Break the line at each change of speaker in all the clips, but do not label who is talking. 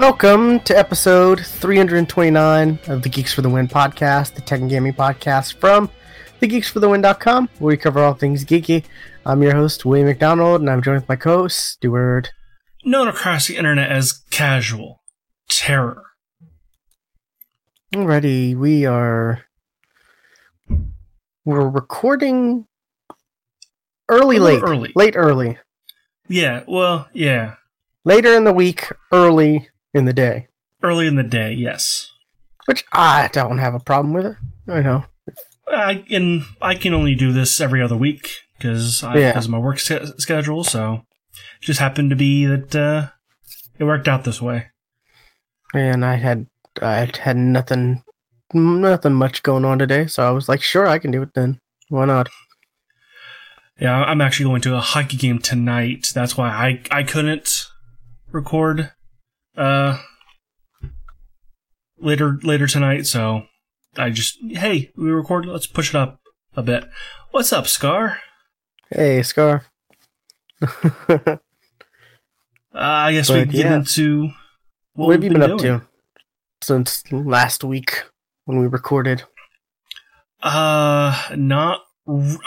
Welcome to episode 329 of the Geeks for the Win podcast, the tech and gaming podcast from thegeeksforthewin.com, where we cover all things geeky. I'm your host, William McDonald, and I'm joined with my co-host, Stuart.
Known across the internet as Casual Terror.
Alrighty, we are we're recording early, late,
early.
late, early,
Yeah, well, yeah.
later in the week, early in the day.
Early in the day, yes.
Which I don't have a problem with it. I know.
I and I can only do this every other week because
Yeah.
because of my work sch- schedule. So it just happened to be that uh, it worked out this way.
And I had I had nothing nothing much going on today, so I was like, sure, I can do it then. Why not?
Yeah, I'm actually going to a hockey game tonight. That's why I I couldn't record uh later later tonight. So I just hey we record. Let's push it up a bit. What's up, Scar?
Hey, Scar.
Uh, I guess we
But,
get
yeah.
into
what,
what,
have you been, up
doing.
to since last week when we recorded?
Uh, not.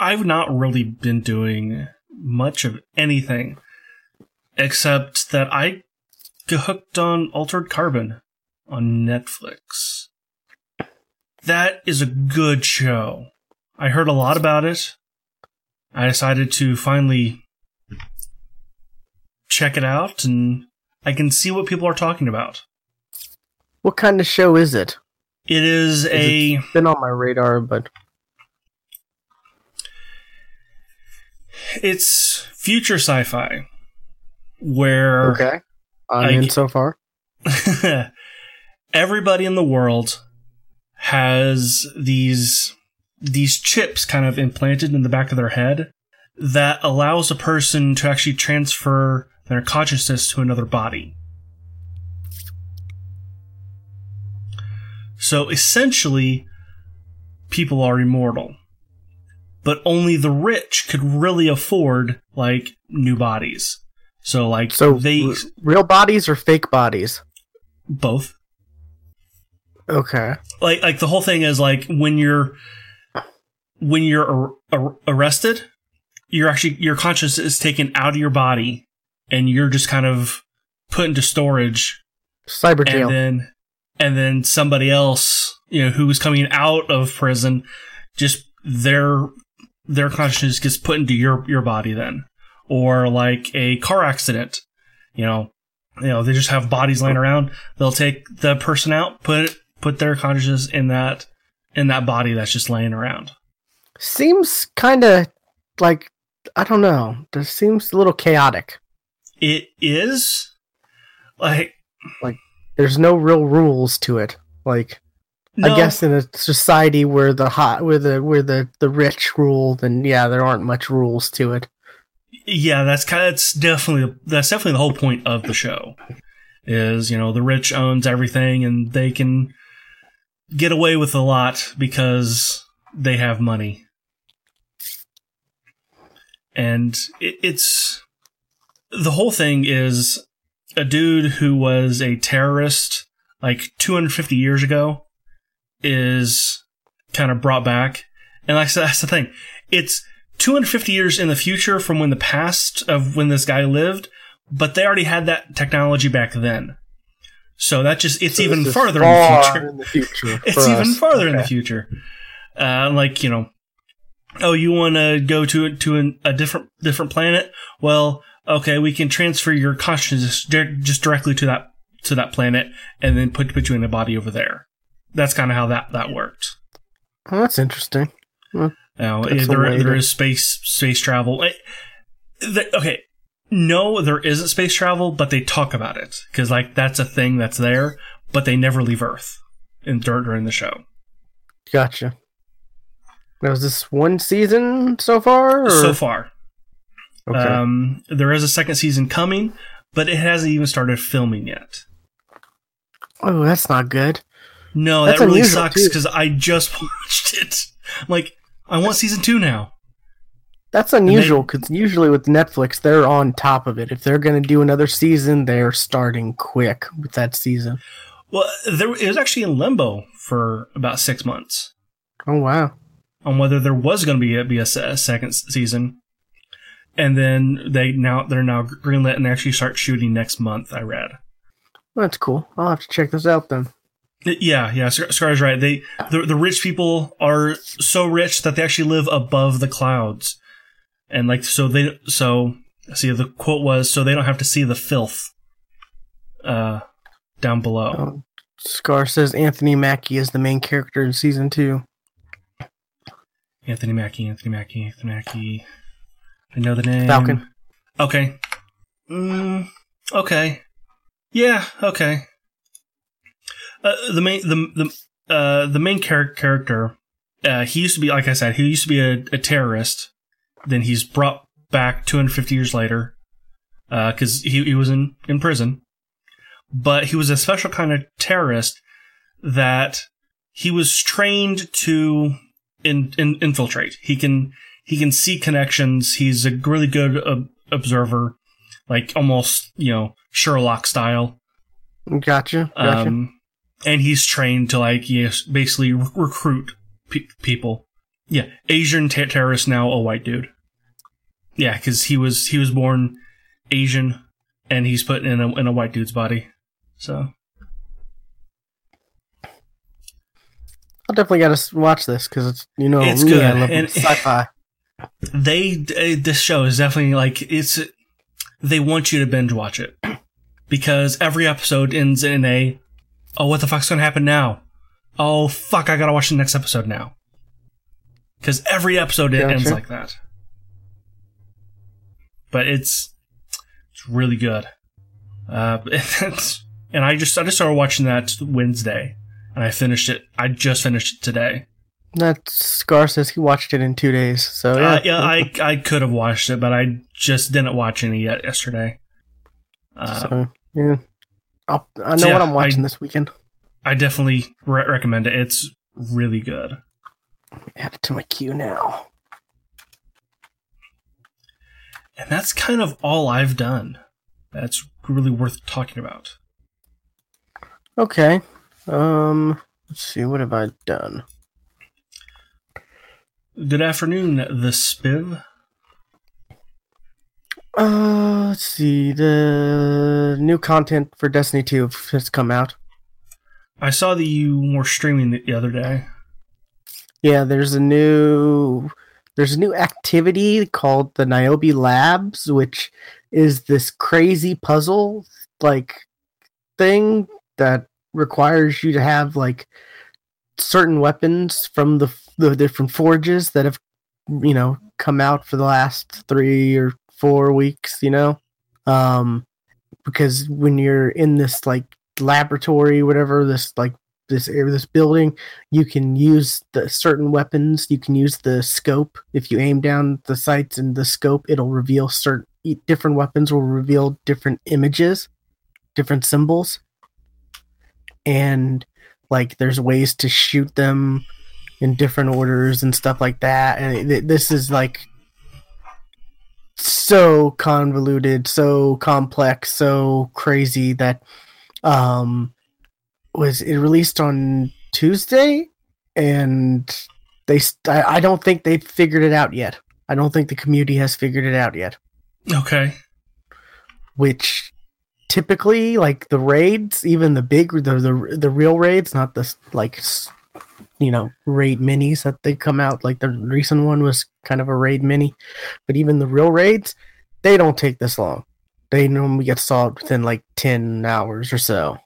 I've not really been doing much of anything, except that I hooked on Altered Carbon on Netflix. That is a good show. I heard a lot about it. I decided to finally check it out, and I can see what people are talking about.
What kind of show is it?
It is a.
It's been on my radar, but
It's future sci-fi, where
okay. I'm
I-
in so far.
everybody in the world has these these chips kind of implanted in the back of their head that allows a person to actually transfer their consciousness to another body. So essentially, people are immortal. But only the rich could really afford like new bodies. So like
So
they
r- real bodies or fake bodies?
both
Okay.
like like the whole thing is like when you're when you're ar- ar- arrested you're actually your consciousness is taken out of your body and you're just kind of put into storage
Cyber jail.
and then and then somebody else you know who's coming out of prison just their their consciousness gets put into your your body then or like a car accident you know you know they just have bodies laying around they'll take the person out put put their consciousness in that in that body that's just laying around
Seems kind of like I don't know. This seems a little chaotic.
it is like like
There's no real rules to it. Like I guess in a society where the hot where the where the the rich rule, then yeah, there aren't much rules to it.
Yeah that's kind of that's definitely that's definitely the whole point of the show is you know the rich owns everything and they can get away with a lot because they have money. And it, it's the whole thing is a dude who was a terrorist like 250 years ago is kind of brought back. And like that's the thing. It's 250 years in the future from when the past of when this guy lived, but they already had that technology back then. So that just it's
So
even farther in the future.
in the future.
It's even
us.
farther in the future. Uh, like you know, oh, you want to go to to an, a different different planet? Well, okay, we can transfer your consciousness just directly to that to that planet, and then put put you in a body over there. That's kind of how that that worked.
Oh, that's interesting.
Now,
That's
there,
way
there
to-
is space space travel. Eh, the- okay, no, there isn't space travel, but they talk about it because like that's a thing that's there. but they never leave Earth in during the show.
Gotcha. Now, is this one season so far? Or?
So far,
okay.
um, there is a second season coming, but it hasn't even started filming yet.
oh, that's not good.
No,
That's
that really sucks because I just watched it. Like, I want season two now.
That's unusual because usually with Netflix, they're on top of it. If they're going to do another season, they're starting quick with that season.
Well, there it was actually in limbo for about six months
Oh, wow.
on whether there was going to be a, be a, a second season, and then they now they're now greenlit and they actually start shooting next month. I read.
That's cool. I'll have to check this out then.
Yeah, yeah, Scar- Scar's right. They the the rich people are so rich that they actually live above the clouds, and like so they so see the quote was so they don't have to see the filth, uh, down below.
Um, Scar says Anthony Mackie is the main character in season two.
Anthony Mackie, Anthony Mackie, Anthony Mackie. I know the name.
Falcon.
Okay. Mm, okay. Yeah. Okay. Uh, the main the the uh the main char- character. Uh, he used to be like I said. He used to be a, a terrorist. Then he's brought back 250 years later, because he he was in in prison. But he was a special kind of terrorist that he was trained to in, in, infiltrate. He can he can see connections. He's a really good uh, observer, like almost you know Sherlock style.
Gotcha. Gotcha.
Um, and he's trained to like yes, basically re- recruit pe- people. Yeah, Asian ter- terrorist now a white dude. Yeah, because he was he was born Asian, and he's put in a in a white dude's body. So
I'll definitely got to watch this because it's you know
It's
me,
good,
I love
and-
sci-fi.
they this show is definitely like it's they want you to binge watch it because every episode ends in a oh what the fuck's gonna happen now? Oh fuck i gotta watch the next episode now. Because every episode it ends like that. But it's it's really good. Uh and i just i just started watching that wednesday and i finished it i just finished it today.
That Scar says he watched it in two days. So yeah,
Uh, yeah, I I could have watched it, but I just didn't watch any yet yesterday. Uh,
so yeah, I'll, I know
So, yeah,
what I'm watching
I-
this weekend.
I definitely re- recommend it. It's really good.
Add it to my queue now.
And that's kind of all I've done. That's really worth talking about.
Okay. Um, let's see. What have I done?
Good afternoon, the Spiv.
Uh, let's see. The new content for Destiny 2 has come out.
I saw that you were streaming the other day.
Yeah, there's a new there's a new activity called the Niobe Labs, which is this crazy puzzle like thing that requires you to have like certain weapons from the the different forges that have you know come out for the last 3 or 4 weeks, you know. Um because when you're in this like laboratory whatever this like this this building you can use the certain weapons. You can use the scope. If you aim down the sights and the scope it'll reveal certain different weapons will reveal different images different symbols. And like there's ways to shoot them in different orders and stuff like that. And it, this is like so convoluted so complex so crazy that um was it released on Tuesday and they st- I don't think they've figured it out yet. I don't think the community has figured it out yet.
Okay.
Which typically like the raids, even the big the the, the real raids, not the like you know, raid minis that they come out like the recent one was kind of a raid mini, but even the real raids, they don't take this long. They normally get solved within like 10 hours or so.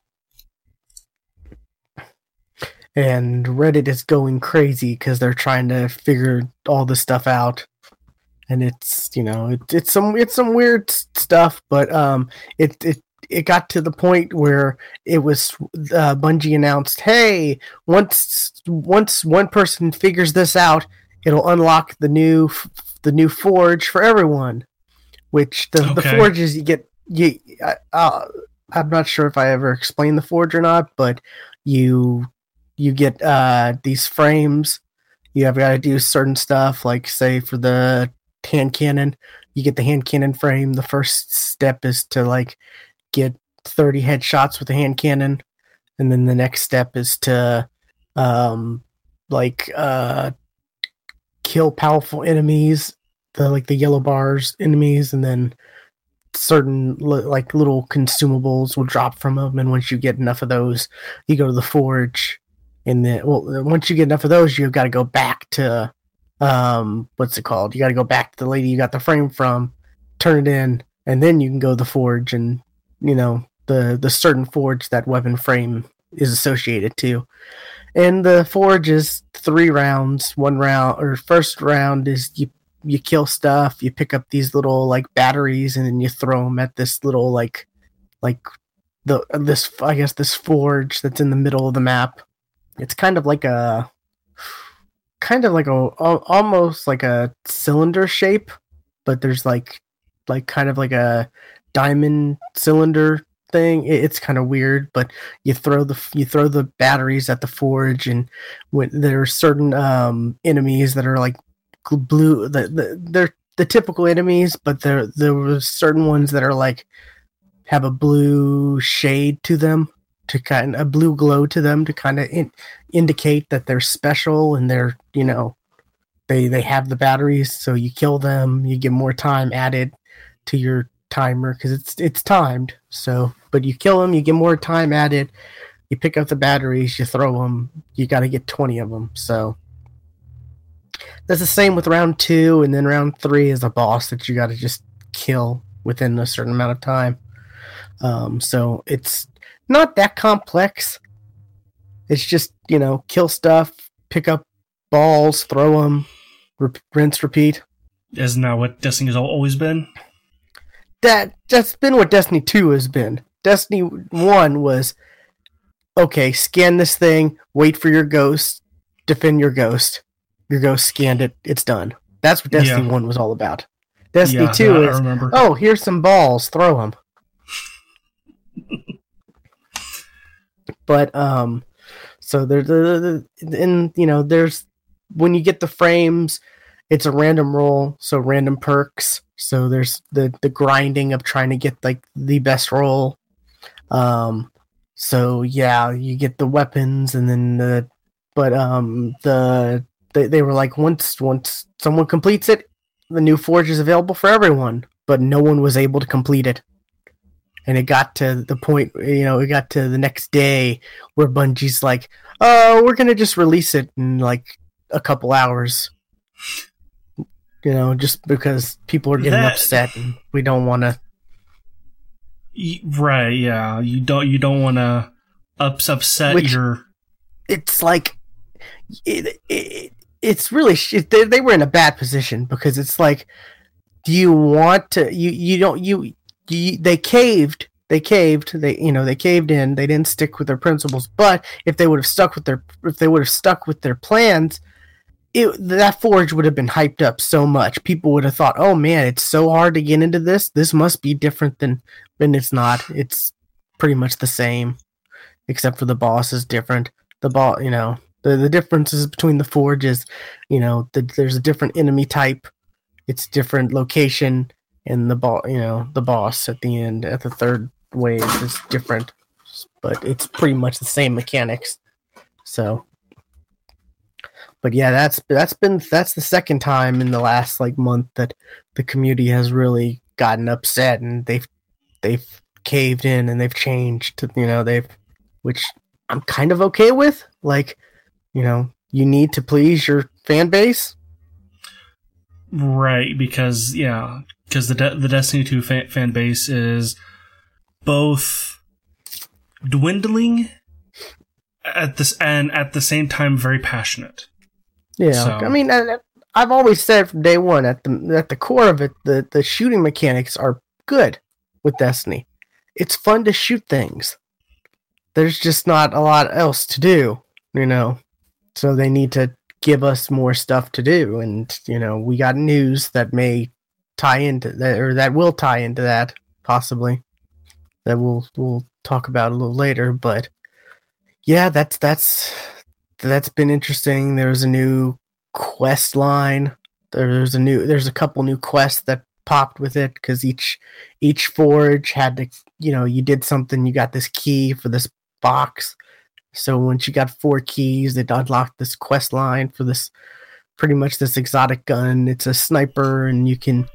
and Reddit is going crazy because they're trying to figure all this stuff out, and it's you know it, it's some it's some weird stuff, but um it it it got to the point where it was uh, Bungie announced, "Hey, once once one person figures this out, it'll unlock the new the new forge for everyone." Which the, okay. the forges you get you uh, I'm not sure if I ever explained the forge or not, but you you get uh, these frames. You have got to do certain stuff, like say for the hand cannon, you get the hand cannon frame. The first step is to like get 30 headshots with the hand cannon, and then the next step is to um like uh kill powerful enemies, the like the yellow bars enemies, and then certain like little consumables will drop from them and once you get enough of those you go to the forge. And then well once you get enough of those you've got to go back to um what's it called? You got to go back to the lady you got the frame from turn it in and then you can go to the forge and you know the the certain forge that weapon frame is associated to and the forge is three rounds one round or first round is you you kill stuff you pick up these little like batteries and then you throw them at this little like like the this i guess this forge that's in the middle of the map. It's kind of like a kind of like a almost like a cylinder shape, but there's like like kind of like a diamond cylinder thing. It's kind of weird, but you throw the you throw the batteries at the forge, and when there are certain um, enemies that are like blue, the, the, they're the typical enemies, but there there were certain ones that are like have a blue shade to them to kind of a blue glow to them to kind of in, indicate that they're special and they're you know they they have the batteries so you kill them you get more time added to your timer because it's it's timed so but you kill them you get more time added you pick up the batteries you throw them you got to get 20 of them so that's the same with round two and then round three is a boss that you got to just kill within a certain amount of time um, so it's not that complex. It's just you know kill stuff, pick up balls, throw them, rinse, repeat.
Isn't that what Destiny has always been?
That that's been what Destiny Two has been. Destiny One was okay. Scan this thing, wait for your ghost, defend your ghost. Your ghost scanned it. It's done. That's what Destiny yeah. One was all about. Destiny yeah, Two is oh here's some balls, throw them. But um, so there's the and you know there's when you get the frames, it's a random roll, so random perks. So there's the the grinding of trying to get like the best roll. Um, so yeah, you get the weapons and then the but um the they, they were like once once someone completes it, the new forge is available for everyone, but no one was able to complete it and it got to the point you know it got to the next day where bungie's like oh we're gonna just release it in like a couple hours you know just because people are getting that, upset and we don't want to
right yeah. You don't you don't want to ups upset Which, your
it's like it, it it's really they, they were in a bad position because it's like do you want to you you don't you they caved they caved they you know they caved in they didn't stick with their principles but if they would have stuck with their if they would have stuck with their plans it, that forge would have been hyped up so much. People would have thought oh man it's so hard to get into this. This must be different than and it's not. It's pretty much the same except for the boss is different. The boss you know the, the differences between the forges you know the, there's a different enemy type. It's different location and the ball, you know, the boss at the end at the third wave is different, but it's pretty much the same mechanics. So, but yeah, that's that's been that's the second time in the last like month that the community has really gotten upset and they've they've caved in and they've changed. You know, they've which I'm kind of okay with. Like, you know, you need to please your fan base.
Right, because yeah, because the De- the Destiny two fan, fan base is both dwindling at this and at the same time very passionate.
Yeah, so. I mean, I've always said from day one at the at the core of it, the the shooting mechanics are good with Destiny. it's fun to shoot things. There's just not a lot else to do, you know. So they need to give us more stuff to do and you know, we got news that may tie into that or that will tie into that possibly. That we'll we'll talk about a little later, but yeah, that's that's that's been interesting. There's a new quest line. There's a new there's a couple new quests that popped with it because each each forge had to you know you did something you got this key for this box so once you got four keys it unlocked this quest line for this pretty much this exotic gun it's a sniper and you can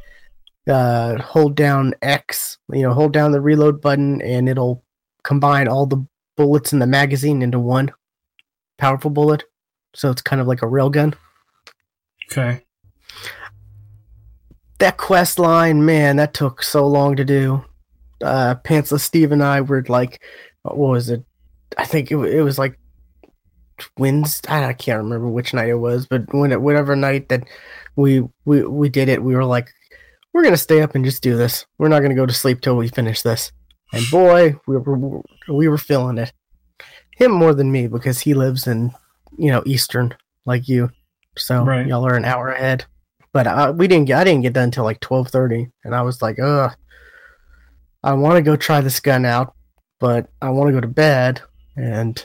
uh hold down x you know hold down the reload button and it'll combine all the bullets in the magazine into one powerful bullet so it's kind of like a railgun
Okay.
that quest line, man, that took so long to do. Uh, Pantsless Steve and I were like, what was it? I think it, it was like Wednesday. I can't remember which night it was, but when it, whatever night that we we we did it, we were like, we're gonna stay up and just do this. We're not gonna go to sleep till we finish this. And boy, we were we were feeling it. Him more than me because he lives in you know Eastern like you, so
Right.
y'all are an hour ahead but uh, we didn't get I didn't get done until like twelve thirty, and I was like, ugh, I want to go try this gun out, but I want to go to bed, and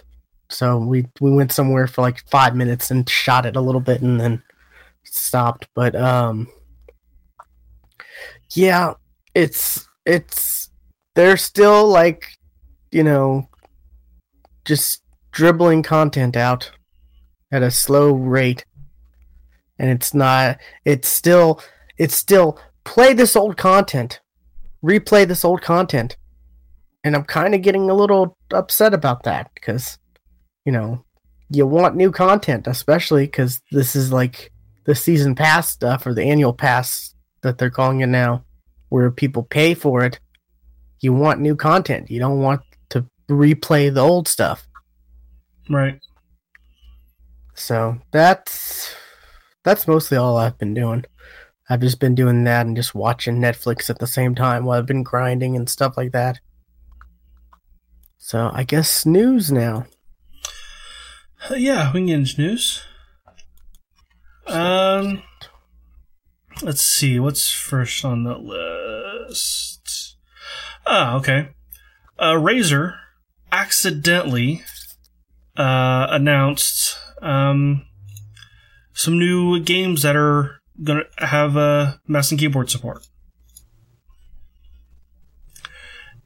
so we we went somewhere for like five minutes and shot it a little bit, and then stopped. But um, yeah, it's it's they're still like you know just dribbling content out at a slow rate. And it's not it's still it's still play this old content. Replay this old content. And i'm kind of getting a little upset about that because you know you want new content especially because this is like the season pass stuff or the annual pass that they're calling it now where people pay for it. You want new content. You don't want to replay the old stuff
Right.
so that's that's mostly all I've been doing. I've just been doing that and just watching Netflix at the same time while I've been grinding and stuff like that. So I guess news now.
Uh, yeah, we can get into news. Um, let's see what's first on the list. Ah, okay. Uh, Razer accidentally uh, announced um, some new games that are gonna have uh, mouse and keyboard support,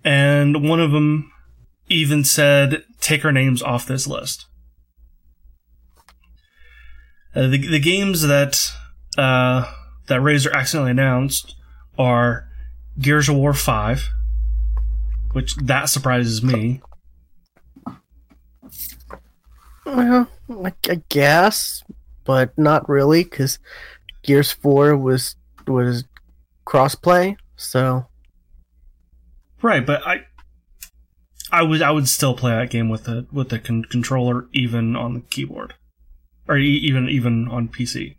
and one of them even said, "Take our names off this list." Uh, the the games that uh, that Razer accidentally announced are Gears of War Five, which that surprises me.
Well, I, I guess, but not really, because Gears Four was was crossplay. So
Right, but I I would I would still play that game with the with the con- controller even on the keyboard, or e- even even on PC.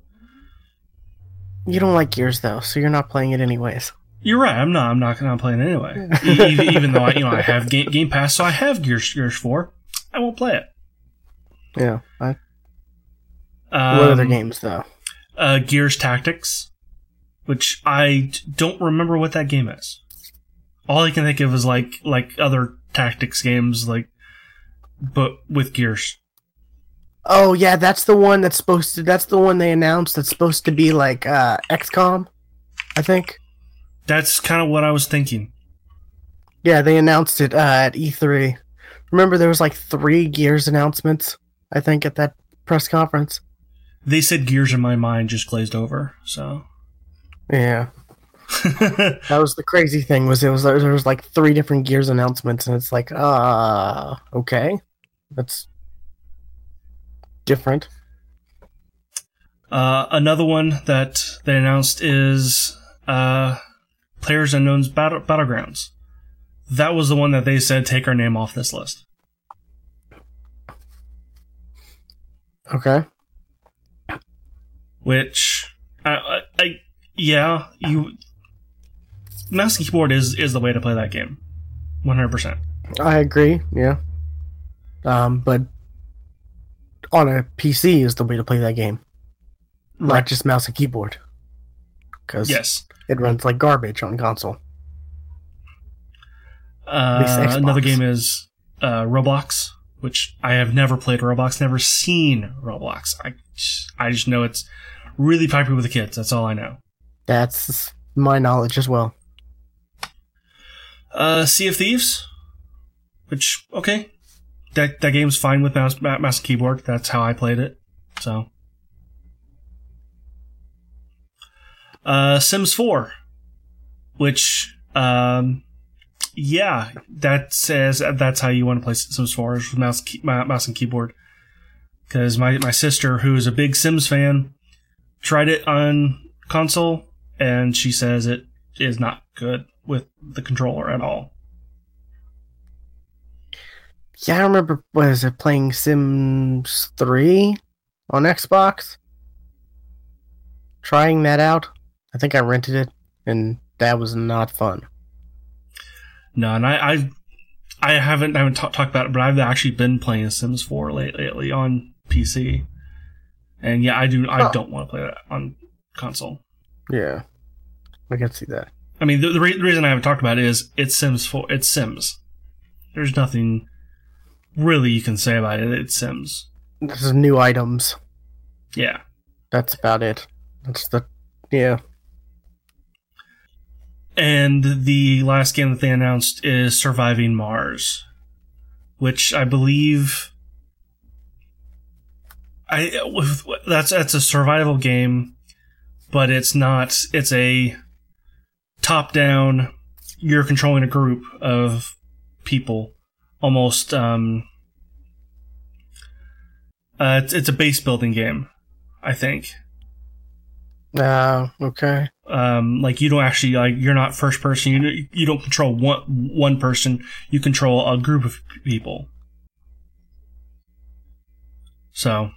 you don't like Gears though, so you're not playing it anyways.
You're right. I'm not. I'm not. I'm playing it anyway. E- even, though I, you know I have Game, Game Pass, so I have Gears Gears Four. I won't play it.
Yeah. I,
Um,
what other games though?
Uh, Gears Tactics, which I don't remember what that game is. All I can think of is like like other tactics games, like but with Gears.
Oh yeah, that's the one that's supposed to. That's the one they announced. That's supposed to be like uh, XCOM, I think.
That's kind of what I was thinking.
Yeah, they announced it uh, at E3. Remember, there was like three Gears announcements. I think at that press conference.
They said Gears in my mind just glazed over. So
Yeah, that was the crazy thing. Was it was there was like three different Gears announcements, and it's like, uh, okay, that's different.
uh, another one that they announced is uh, Players Unknown's Battle- Battlegrounds. That was the one that they said take our name off this list.
Okay.
which I, I, I yeah, you mouse and keyboard is is the way to play that game. one hundred percent.
I agree. Yeah. Um, but on a PC is the way to play that game, not just mouse and keyboard. Because
Yes.
it runs like garbage on console.
Uh, another game is uh, Roblox, which I have never played Roblox, never seen Roblox. I just, I just know it's really popular with the kids. That's all I know.
That's my knowledge as well.
Uh, sea of Thieves, which okay, that that game's fine with mouse mouse and keyboard. That's how I played it. So, uh, Sims Four, which um, yeah, that says that's how you want to play Sims Four is with mouse key, mouse and keyboard. Because my my sister, who is a big Sims fan, tried it on console, and she says it is not good with the controller at all.
Yeah, I remember. Was it playing Sims Three on Xbox? Trying that out. I think I rented it, and that was not fun.
No, and I I, I haven't I haven't ta- talked about it, but I've actually been playing Sims 4 late, lately on PC, and yeah, I do I don't want to play that on console.
Yeah, I can see that.
I mean, the, the, re- the reason I haven't talked about it is it's Sims 4. It's Sims. There's nothing really you can say about it. It's Sims.
This is new items.
Yeah.
That's about it. That's the yeah.
And the last game that they announced is Surviving Mars, which I believe I that's that's a survival game, but it's not. It's a top down. You're controlling a group of people, almost. Um, uh, it's it's a base building game, I think
Uh, okay.
um, like you don't actually like you're not first person. You you don't control one one person. You control a group of people. So.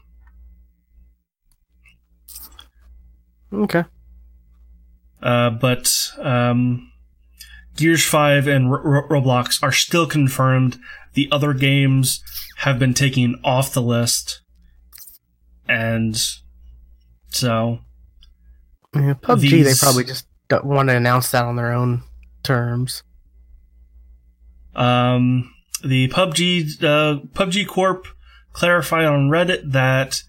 Okay.
uh, but um, Gears 5 and Ro- Roblox are still confirmed. The other games have been taken off the list. And so
Yeah, PUBG.
These-
They probably just don't want to announce that on their own terms.
Um, the PUBG uh, PUBG Corp clarified on Reddit that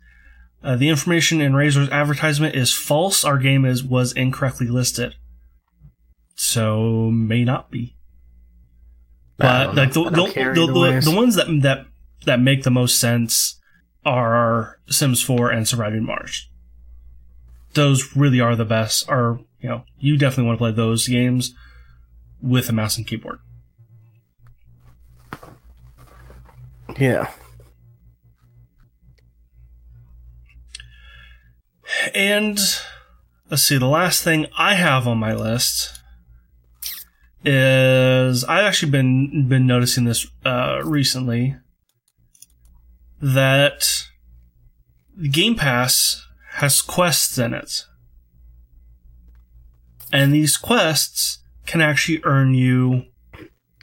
uh, the information in Razer's advertisement is false. Our game is was incorrectly listed, so may not be. But like the the, the, the ones that that that make the most sense are Sims 4 and Surviving Mars. Those really are the best. Are you know you definitely want to play those games with a mouse and keyboard.
Yeah.
And let's see, the last thing I have on my list is I've actually been been noticing this uh, recently that Game Pass has quests in it, and these quests can actually earn you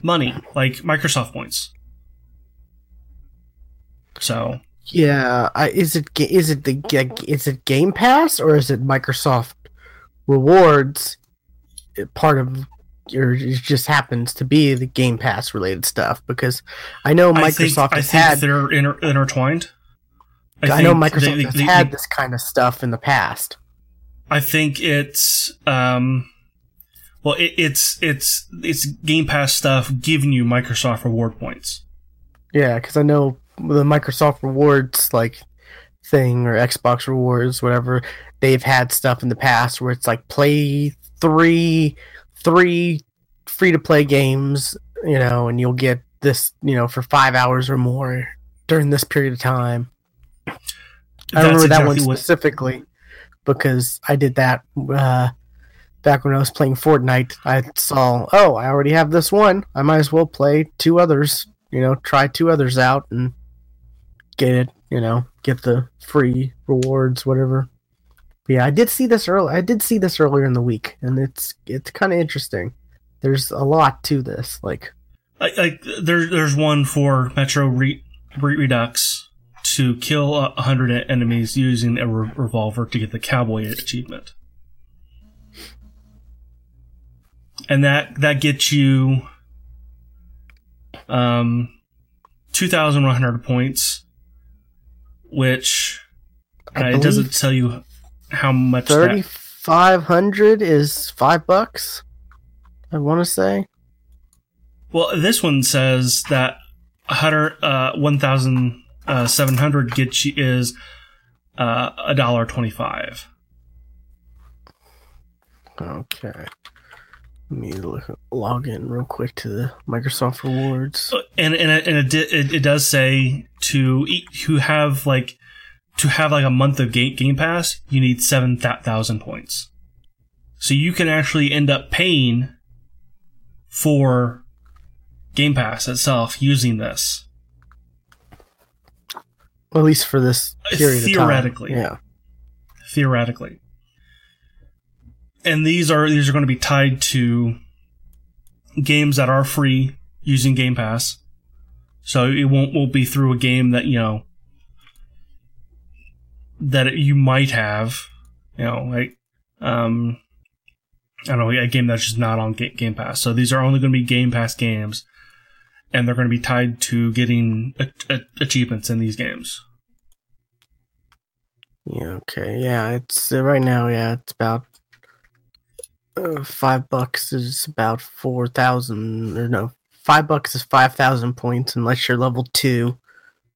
money, like Microsoft points. So
Yeah. I, is it is it the is it Game Pass or is it Microsoft Rewards? Part of or it just happens to be the Game Pass related stuff because I know
I think,
Microsoft
I
has
think
had
they're inter- intertwined.
I, know
think
Microsoft has had this kind of stuff in the past.
I think it's um, well, it, it's it's it's Game Pass stuff giving you Microsoft reward points.
Yeah, because I know the Microsoft Rewards like thing or Xbox Rewards, whatever. They've had stuff in the past where it's like play three, three free to play games, you know, and you'll get this, you know, for five hours or more during this period of time. I
That's
remember that one
exactly what-
specifically because I did that uh, back when I was playing Fortnite. I saw, oh, I already have this one. I might as well play two others. You know, try two others out and get it. You know, get the free rewards, whatever. But yeah, I did see this early. I did see this earlier in the week, and it's it's kind of interesting. There's a lot to this. Like,
like, like there, there's one for Metro Re- Re- Redux to kill a hundred enemies using a re- revolver to get the cowboy achievement, and that that gets you um two thousand one hundred points, which
I
uh, it doesn't tell you how much that
Thirty five hundred is five bucks. I want to say.
Well, this one says that hundred uh, one thousand uh, seven hundred gets you is uh, a dollar twenty five.
Okay. Let me look, log in real quick to the Microsoft Rewards.
And and it, and it, it it does say to eat who have like to have like a month of game Game Pass, you need seven thousand points. So you can actually end up paying for Game Pass itself using this.
At least for this period
Theoretically.
of time. Yeah.
theoretically. And these are these are going to be tied to games that are free using Game Pass. So it won't won't be through a game that you know that you might have, you know, like um I don't know, a game that's just not on Game Pass. So these are only going to be Game Pass games, and they're going to be tied to getting a- a- achievements in these games.
Yeah, okay. Yeah, it's uh, right now, yeah, it's about uh, five bucks is about 4,000, or no, five bucks is 5,000 points unless you're level two.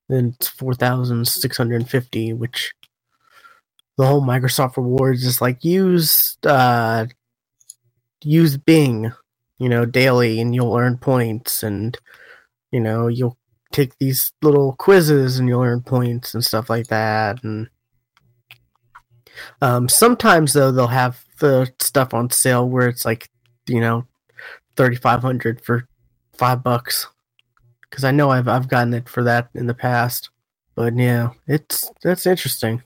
Then it's 4,650, which the whole Microsoft Rewards is like use, uh, use Bing, you know, daily and you'll earn points and, you know, you'll take these little quizzes and you'll earn points and stuff like that. And, um, sometimes though they'll have the stuff on sale where it's like, you know, thirty five hundred for five bucks. Because I know I've I've gotten it for that in the past, but yeah, it's that's interesting.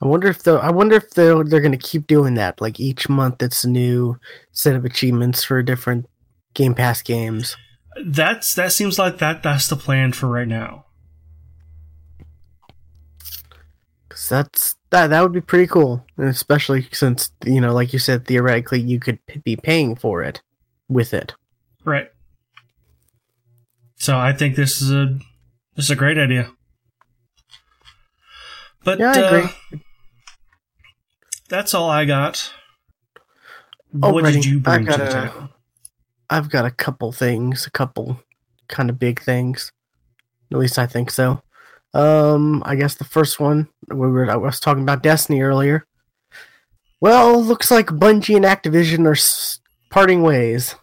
I wonder if the I wonder if they're they're gonna keep doing that. Like each month, it's a new set of achievements for different Game Pass games.
That's that seems like that that's the plan for right now.
Cause that's that that would be pretty cool, and especially since you know, like you said, theoretically you could p- be paying for it with it.
Right. So I think this is a this is a great idea. But
Yeah, I
uh,
agree.
that's all I got. what did you bring to the table?
I've got a couple things, a couple kind of big things. At least I think so. Um, I guess the first one we were I was talking about Destiny earlier. Well, looks like Bungie and Activision are s- parting ways,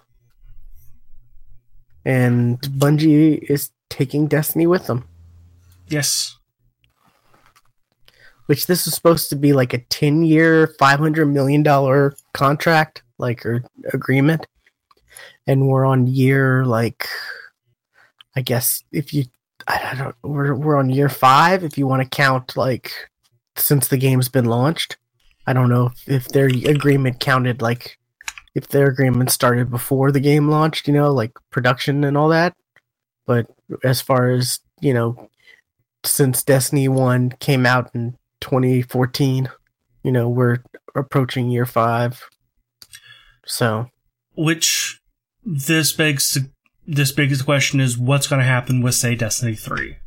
and Bungie is taking Destiny with them.
Yes.
Which this is supposed to be like a ten-year, five hundred million dollar contract, like or agreement, and we're on year like, I guess if you, I don't, we're we're on year five if you want to count like since the game's been launched. I don't know if, if their agreement counted like if their agreement started before the game launched, you know, like production and all that. But as far as you know, since Destiny One came out in 2014, you know, we're approaching year five. So
Which this begs this begs the question is what's going to happen with say Destiny three?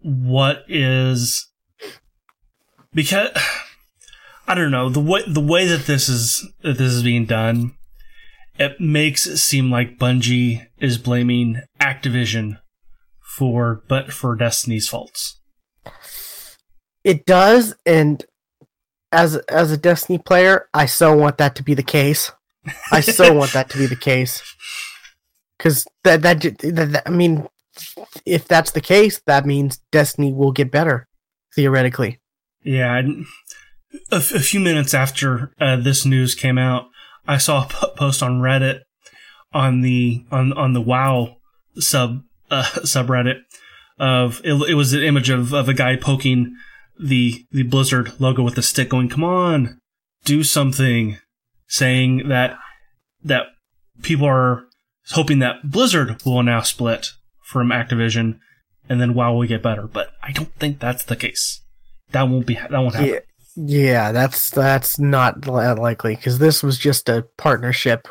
What is because I don't know the way the way that this is that this is being done. It makes it seem like Bungie is blaming Activision for but for Destiny's faults.
it does, and as as a Destiny player, I so want that to be the case. I so want that to be the case. Because that, that, that, that- I mean, if that's the case, that means Destiny will get better, theoretically.
Yeah, a, f- a few minutes after uh, this news came out, I saw a p- post on Reddit on the on on the WoW sub uh, subreddit of it, it was an image of, of a guy poking the the Blizzard logo with a stick, going, "Come on, do something," saying that that people are hoping that Blizzard will now split from Activision, and then WoW will get better. But I don't think that's the case. That won't be. That won't happen.
Yeah, yeah, that's that's not li- likely because this was just a partnership.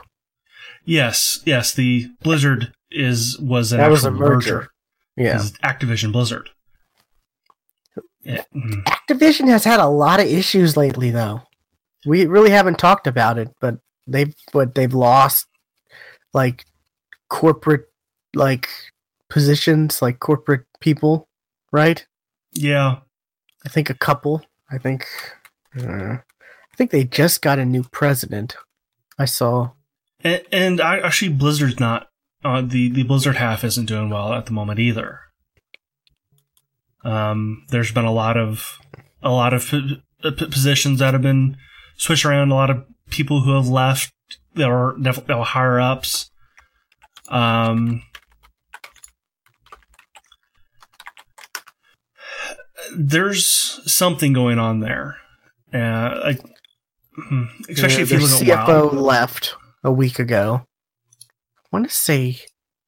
Yes, yes. The Blizzard is was an
That was a merger. Yeah,
Activision Blizzard. Yeah.
Activision has had a lot of issues lately, though. We really haven't talked about it, but they've but they've lost like corporate like positions, like corporate people, right?
yeah.
I think a couple. I think. Uh, I think they just got a new president. I saw.
And, and I, actually, Blizzard's not. Uh, the the Blizzard half isn't doing well at the moment either. Um, there's been a lot of a lot of p- p- positions that have been switched around. A lot of people who have left. There are definitely higher ups. Um, there's something going on there. Uh, like, hmm, especially if you look at.
CFO left a week ago. I want to say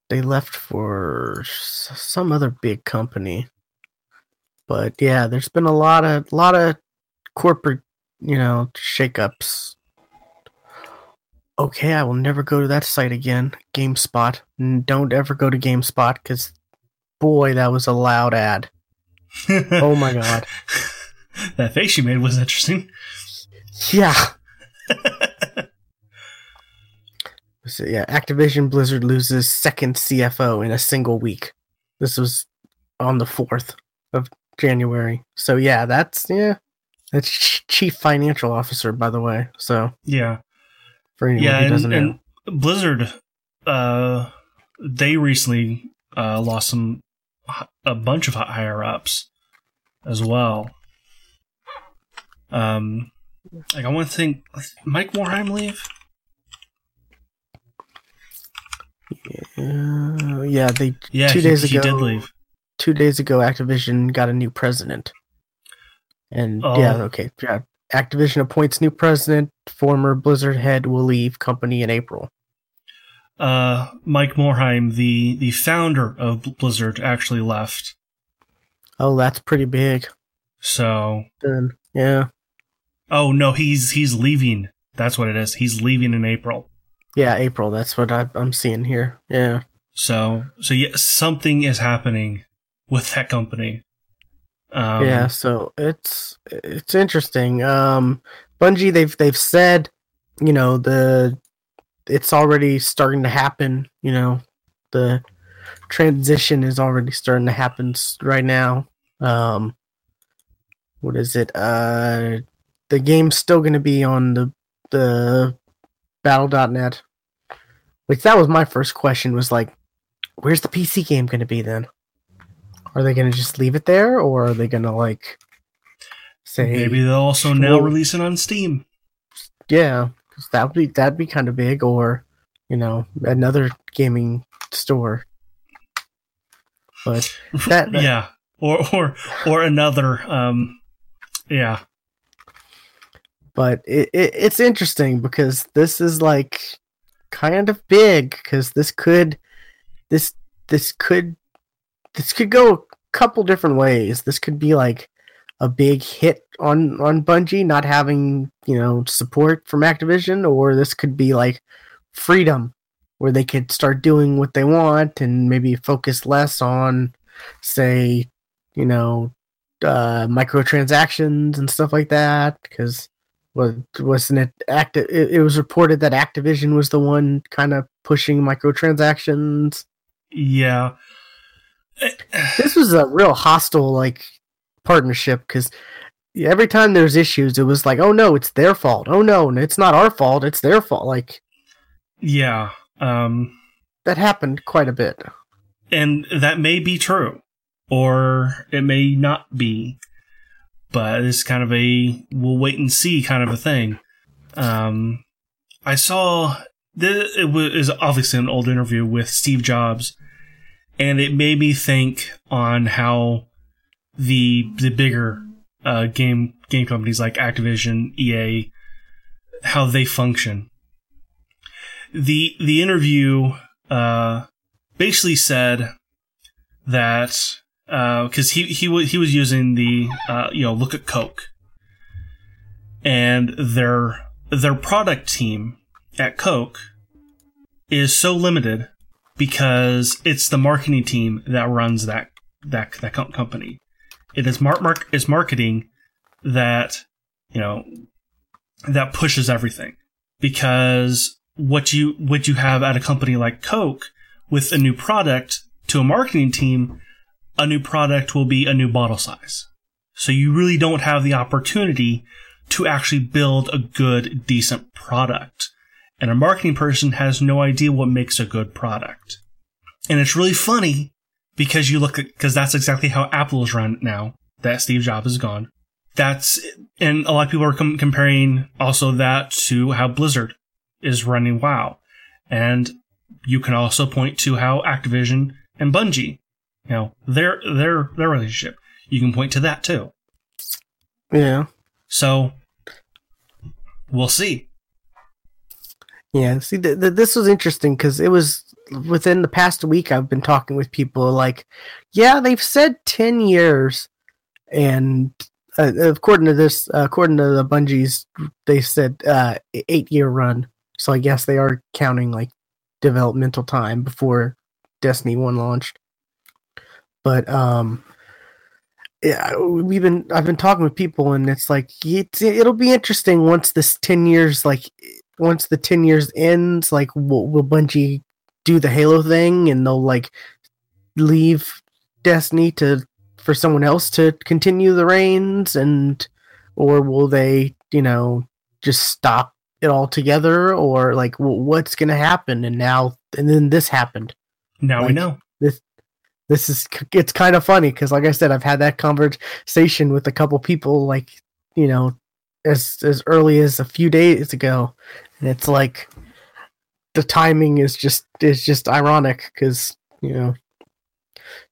they left for some other big company. But yeah, there's been a lot of lot of corporate, you know, shakeups. Okay, I will never go to that site again. GameSpot. Don't ever go to GameSpot because, boy, that was a loud ad. Oh my god.
that face you made was interesting.
Yeah. So, yeah, Activision Blizzard loses second CFO in a single week. This was on the 4th of January. So yeah, that's yeah. That's chief financial officer by the way. So
Yeah,
for anyone
yeah,
who
and,
doesn't know.
and Blizzard, uh, they recently uh, lost some a bunch of higher ups as well. Um, like I want to think, Mike Morhaime leave.
Uh, yeah, they
Yeah,
Two
he,
days
he did
ago-
leave.
two days ago Activision got a new president. And
Oh.
yeah, okay. Yeah. Activision appoints new president. Former Blizzard head will leave company in April.
Uh, Mike Morhaime, the the founder of Blizzard, actually left.
Oh, that's pretty big.
So,
Then yeah.
oh no, he's he's leaving. That's what it is. He's leaving in April.
Yeah, April. That's what I, I'm seeing here. Yeah.
So, so yeah, something is happening with that company. Um,
yeah, so it's it's interesting. Um Bungie they've they've said, you know, the it's already starting to happen, you know. The transition is already starting to happen right now. Um what is it? Uh the game's still going to be on the the battle.net. Which that was my first question was like where's the PC game going to be then? Are they going to just leave it there, or are they going to like say
Maybe they'll also now release it on Steam.
yeah? 'cause that would be that'd be kind of big, or you know, another gaming store. But that, that-
yeah, or or or another. Um, yeah,
but it, it it's interesting because this is like kind of big because this could this this could this could go couple different ways. This could be like a big hit on on Bungie not having, you know, support from Activision or this could be like freedom where they could start doing what they want and maybe focus less on say, you know, uh microtransactions and stuff like that because was wasn't it active it, it was reported that Activision was the one kind of pushing microtransactions
yeah.
This was a real hostile like partnership because every time there's issues it was like oh no it's their fault oh no it's not our fault it's their fault like
Yeah. Um,
that happened quite a bit
and that may be true, or it may not be. But it's kind of a we'll wait and see kind of a thing. Um, I saw the it was obviously an old interview with Steve Jobs, and it made me think on how the the bigger uh, game game companies like Activision, EA, how they function. the the interview uh, basically said that because he he w- he was using the uh, you know look at Coke and their their product team at Coke is so limited because it's the marketing team that runs that that that company. It is mark mark is marketing that you know that pushes everything because what you what you have at a company like Coke with a new product to a marketing team, a new product will be a new bottle size. So you really don't have the opportunity to actually build a good, decent product. And a marketing person has no idea what makes a good product. And it's really funny because you look at, because that's exactly how Apple is run now that Steve Jobs is gone. That's, and a lot of people are com- comparing also that to how Blizzard is running WoW. And you can also point to how Activision and Bungie, you know, their, their, their relationship. You can point to that too.
Yeah.
So we'll see.
Yeah. See, th- th- this was interesting because it was within the past week. I've been talking with people like, yeah, they've said ten years, and uh, according to this, uh, according to the Bungie's, they said uh, eight year run. So I guess they are counting like developmental time before Destiny One launched. But um, yeah, we've been I've been talking with people, and it's like it's, it'll be interesting once this ten years like once the ten years ends. Like, will, will Bungie do the Halo thing, and they'll like leave Destiny to for someone else to continue the reigns, and or will they, you know, just stop it all together, or like what's going to happen? And now, and then this happened.
Now like, we know
this this is it's kind of funny because like i said i've had that conversation with a couple people like you know as as early as a few days ago and it's like the timing is just is just ironic because you know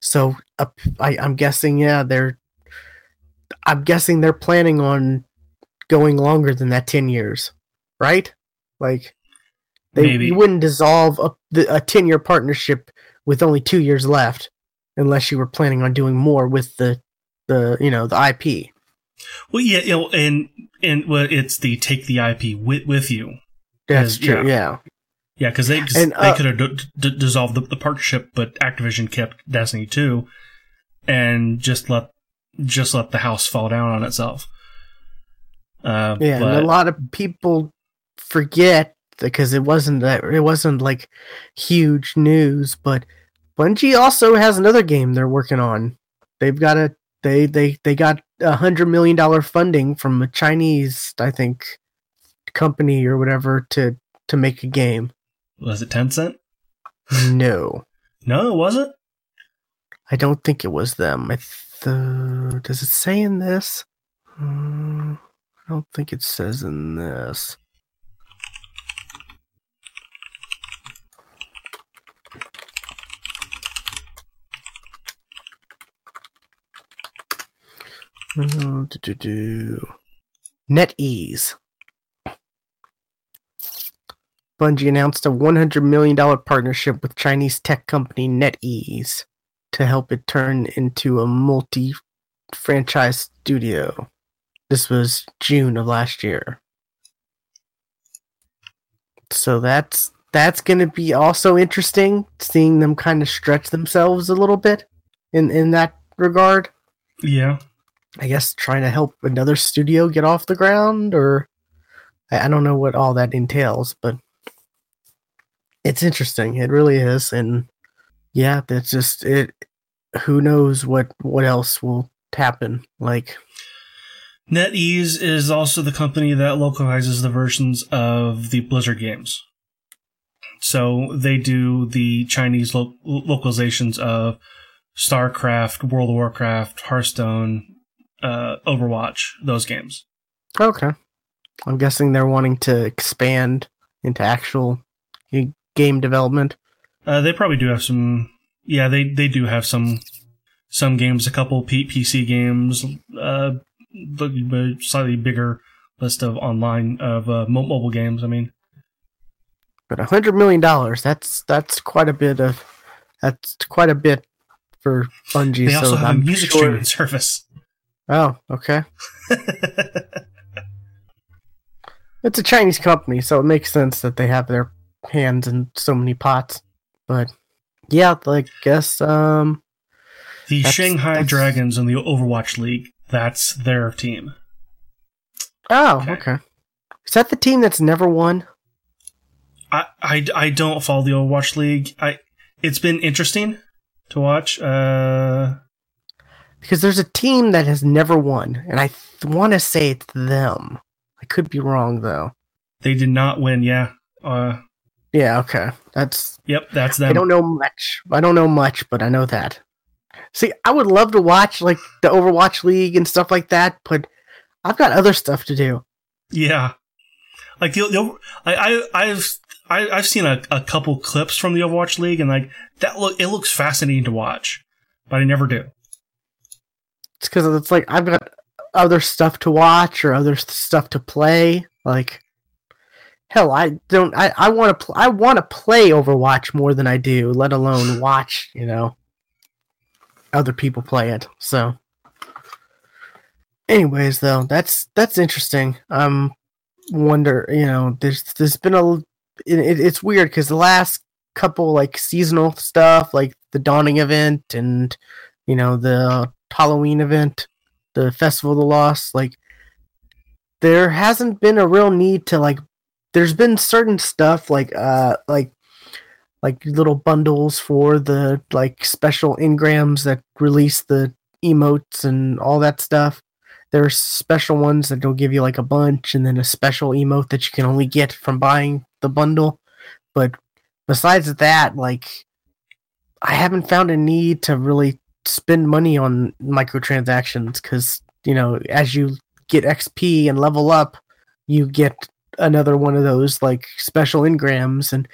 so uh, I, i'm guessing yeah they're i'm guessing they're planning on going longer than that 10 years right like they Maybe. you wouldn't dissolve a, a 10 year partnership with only two years left unless you were planning on doing more with the the you know the IP.
Well, yeah, you know, and and well, it's the take the IP with with you.
That's true. Yeah.
Yeah, because they and, uh, they could have d- d- dissolved the, the, partnership, but Activision kept Destiny two, and just let just let the house fall down on itself.
Uh, yeah, but, and a lot of people forget because it wasn't that it wasn't like huge news, but Bungie also has another game they're working on. They've got a they they they got a hundred million dollar funding from a Chinese, I think, company or whatever to to make a game.
Was it Tencent?
No.
no, was it?
I don't think it was them. I th- does it say in this? Uh, I don't think it says in this. Do, do, NetEase. Bungie announced a $100 million partnership with Chinese tech company NetEase to help it turn into a multi franchise studio. This was June of last year. So that's that's going to be also interesting seeing them kind of stretch themselves a little bit in in that regard.
Yeah.
I guess trying to help another studio get off the ground, or I don't know what all that entails, but it's interesting. It really is, and yeah, that's just it. Who knows what what else will happen? Like
NetEase is also the company that localizes the versions of the Blizzard games. So they do the Chinese lo- localizations of StarCraft, World of Warcraft, Hearthstone, uh, Overwatch, those games.
Okay. I'm guessing they're wanting to expand into actual game development.
Uh, they probably do have some. Yeah, they they do have some some games, a couple P- PC games, uh, slightly bigger list of online of uh, mobile games. I mean,
But a hundred million dollars, that's that's quite a bit of that's quite a bit for Bungie.
They
so
also have
I'm
a music
sure-
streaming service.
Oh, okay. It's a Chinese company, so it makes sense that they have their hands in so many pots. But yeah, I guess um
the
That's-
Shanghai
that's-
Dragons in the Overwatch League. That's their team.
Oh,
Okay.
okay. Is that the team that's never won?
I, I, I don't follow the Overwatch League. I it's been interesting to watch. Uh,
Because there's a team that has never won, and I th- want to say it's them. I could be wrong though.
they did not win. Yeah. Uh,
Yeah, okay. That's
yep, that's them.
I don't know much. I don't know much, but I know that. See, I would love to watch like the Overwatch League and stuff like that, but I've got other stuff to do.
Yeah, like the, the I, I I've I, I've seen a, a couple clips from the Overwatch League, and like that look it looks fascinating to watch, but I never do.
It's because it's like I've got other stuff to watch or other stuff to play. Like, hell, I don't. I I want to. Pl- I want to play Overwatch more than I do, let alone watch. You know, other people play it. So, anyways, though, that's that's interesting. Um, wonder. You know, there's there's been a. It, it, it's weird because the last couple like seasonal stuff, like the dawning event and you know the Halloween event, the Festival of the Lost, like there hasn't been a real need to like there's been certain stuff like uh like like little bundles for the like special engrams that release the emotes and all that stuff. There's special ones that will give you like a bunch and then a special emote that you can only get from buying the bundle. But besides that, like I haven't found a need to really spend money on microtransactions because you know as you get xp and level up you get another one of those like special engrams and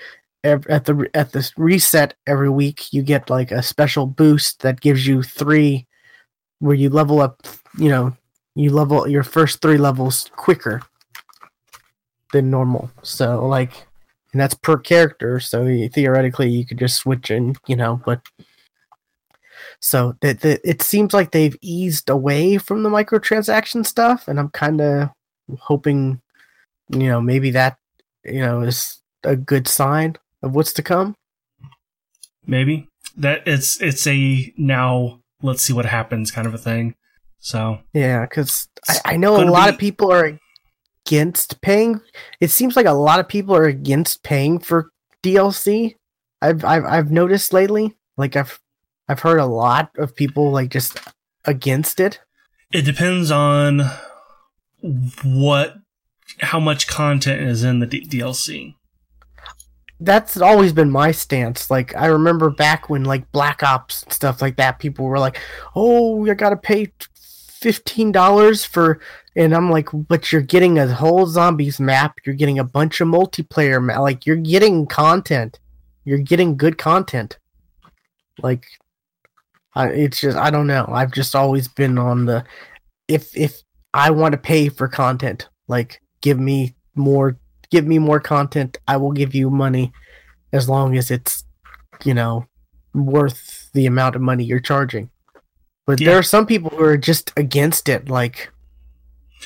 at the at this reset every week you get like a special boost that gives you three where you level up you know you level your first three levels quicker than normal. So like and that's per character so theoretically you could just switch in you know but so that it seems like they've eased away from the microtransaction stuff, and I'm kind of hoping, you know, maybe that you know is a good sign of what's to come.
Maybe that it's it's a now let's see what happens kind of a thing. So
Yeah, because I, I know a lot
be-
of people are against paying. It seems like a lot of people are against paying for DLC. I've I've I've noticed lately. Like I've I've heard a lot of people like just against it.
it depends on what how much content is in the D- DLC.
that's always been my stance. Like I remember back when like Black Ops and stuff like that, people were like, "Oh, I gotta pay fifteen dollars for," and I'm like, "But you're getting a whole zombies map. You're getting a bunch of multiplayer. Ma- like you're getting content. You're getting good content. Like, I, it's just I don't know. I've just always been on the if if I want to pay for content, like give me more give me more content i will give you money as long as it's you know worth the amount of money you're charging but
Yeah.
there are some people who are just against it like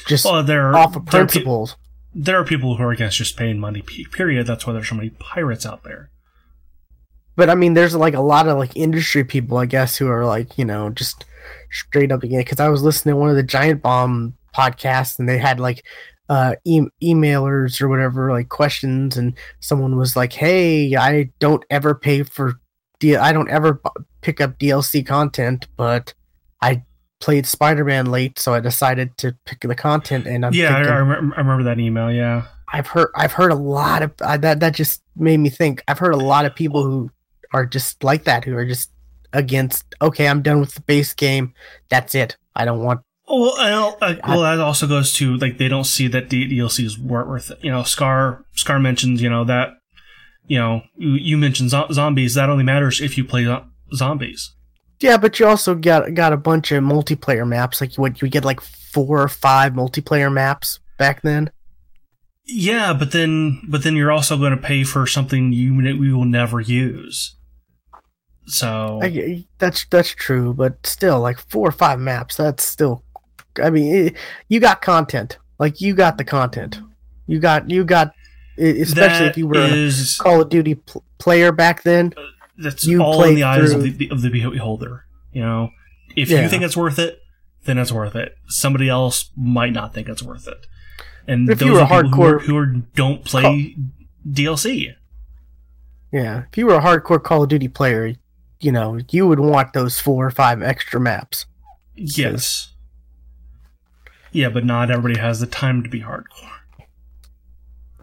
just
Well, there
off of
there are, pe-
principles
there are people who are against just paying money. Period. That's why there's so many pirates out there.
but i mean there's like a lot of like industry people i guess who are like you know just straight up against because i was listening to one of the giant bomb podcasts and they had like uh e- emailers or whatever like questions and someone was like hey i don't ever pay for D- i don't ever b- pick up dlc content but i played spider-man late so i decided to pick the content and i'm
yeah, I,
thinking,
I, remember, I remember that email. Yeah,
I've heard I've heard a lot of that. That just made me think. I've heard a lot of people who are just like that, who are just against. Okay, I'm done with the base game. That's it. I don't want.
Well, I uh, well, that also goes to like they don't see that D- DLCs weren't worth it. You know, Scar Scar mentions you know that you know you, you mentioned zo- zombies. That only matters if you play zo- zombies.
Yeah, but you also got got a bunch of multiplayer maps. Like what you get like four or five multiplayer maps back then.
Yeah, but then but then you're also going to pay for something you we will never use. So
I, that's that's true, but still, like four or five maps. That's still. I mean, it, you got content. Like you got the content. You got you got, especially
That
if you were
is-
a Call of Duty pl- player back then.
Uh, that's
you
all in the eyes of the of the beholder. You know, if
Yeah.
you think it's worth it, then it's worth it. Somebody else might not think it's worth it. And
If you were
are people who, are,
hardcore-
who are, don't play DLC.
Yeah, if you were a hardcore Call of Duty player, you know you would want those four or five extra maps.
Yes. Yeah, but not everybody has the time to be hardcore.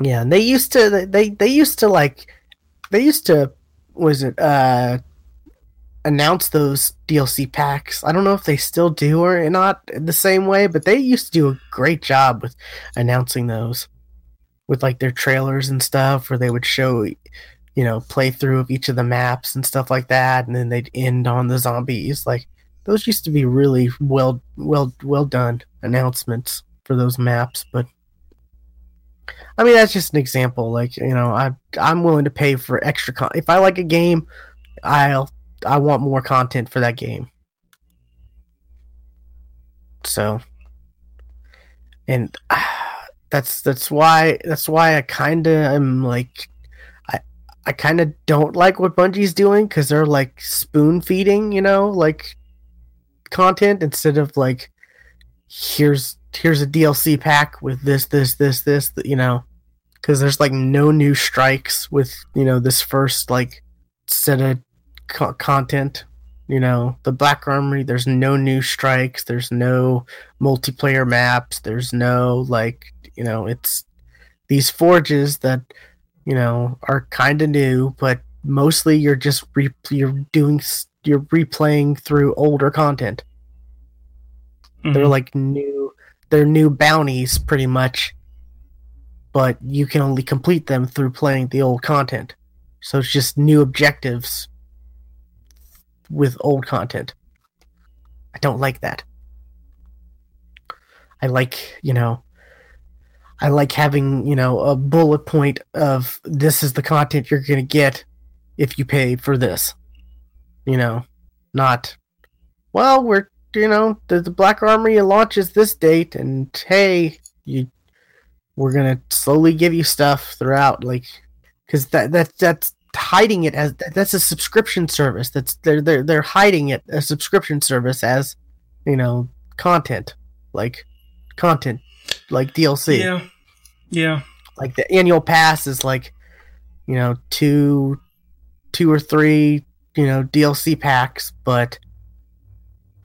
Yeah, and they used to they they used to like they used to was it uh announce those DLC packs. I don't know if they still do or not the same way, but they used to do a great job with announcing those with like their trailers and stuff where they would show you know playthrough of each of the maps and stuff like that and then they'd end on the zombies like those used to be really well well well done announcements for those maps but I mean, that's just an example. Like, you know, I I'm willing to pay for extra con. If I like a game, I'll I want more content for that game. So, and that's that's why that's why I kind of am like, I I kind of don't like what Bungie's doing because they're like spoon feeding, you know, like content instead of like here's here's a DLC pack with this this this this you know because there's like no new strikes with you know this first like set of co- content you know. The black armory there's no new strikes there's no multiplayer maps there's no like you know it's these forges that you know are kind of new but mostly you're just re- you're doing you're replaying through older content they're
Mhm.
like new they're new bounties pretty much. But you can only complete them through playing the old content. So it's just new objectives with old content. I don't like that. I like you know i like having you know a bullet point of this is the content you're going to get if you pay for this. You know not well we're you know the, the black armory launches this date and hey you we're gonna slowly give you stuff throughout like because that that that's hiding it as that's a subscription service that's they're they're they're hiding it a subscription service as you know content like content like DLC
Yeah. Yeah.
like the annual pass is like you know two two or three you know DLC packs but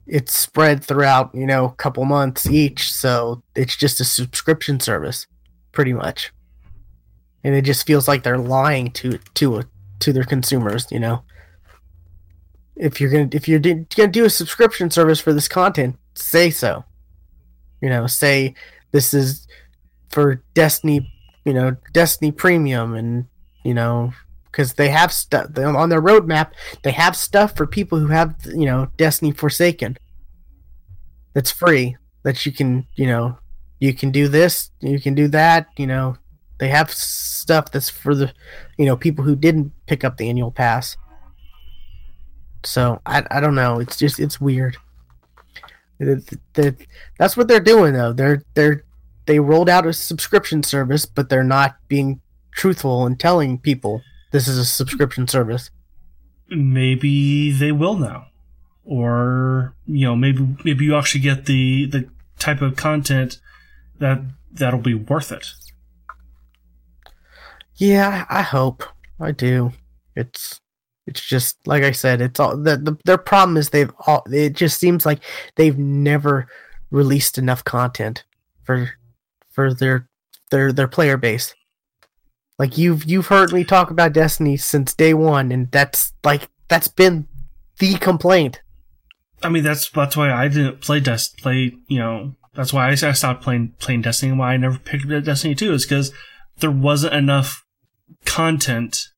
it's spread throughout you know a couple months each so it's just a subscription service pretty much. And it just feels like they're lying to to uh, to their consumers you know? If you're gonna if you're di- gonna do a subscription service for this content say so. You know say this is for destiny you know destiny premium and you know because they have stuff on their roadmap they have stuff for people who have you know destiny forsaken. That's free that you can you know you can do this you can do that you know. They have stuff that's for the you know people who didn't pick up the annual pass. So i, I don't know it's just it's weird. That's what they're doing though. They're they're they rolled out a subscription service but they're not being truthful and telling people this is a subscription service
maybe they will now or you know maybe maybe you actually get the the type of content that that'll be worth it
Yeah, I hope. I do. It's it's just like I said. It's all the, the their problem is they've all. It just seems like they've never released enough content for for their their their player base. Like you've you've heard me talk about Destiny since day one, and that's like that's been the complaint.
i mean that's that's why i didn't play Des- play you know that's why i, stopped playing playing destiny and why i never picked up destiny 2 is because there wasn't enough content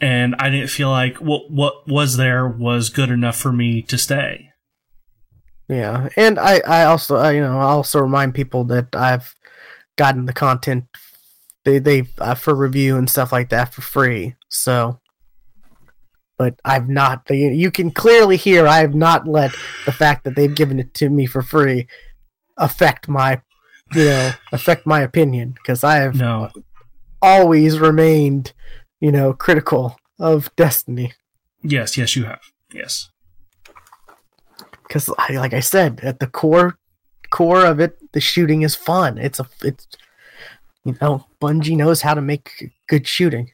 and i didn't feel like what what was there was good enough for me to stay
Yeah, and I I also I, you know I also remind people that I've gotten the content they they uh, for review and stuff like that for free. So, but I've not. You, you can clearly hear I have not let the fact that they've given it to me for free affect my, you know, affect my opinion because I have
No.
always remained, you know, critical of Destiny.
Yes, yes, you have. Yes.
because like I said, at the core core of it, the shooting is fun. It's a it's you know Bungie knows how to make good shooting.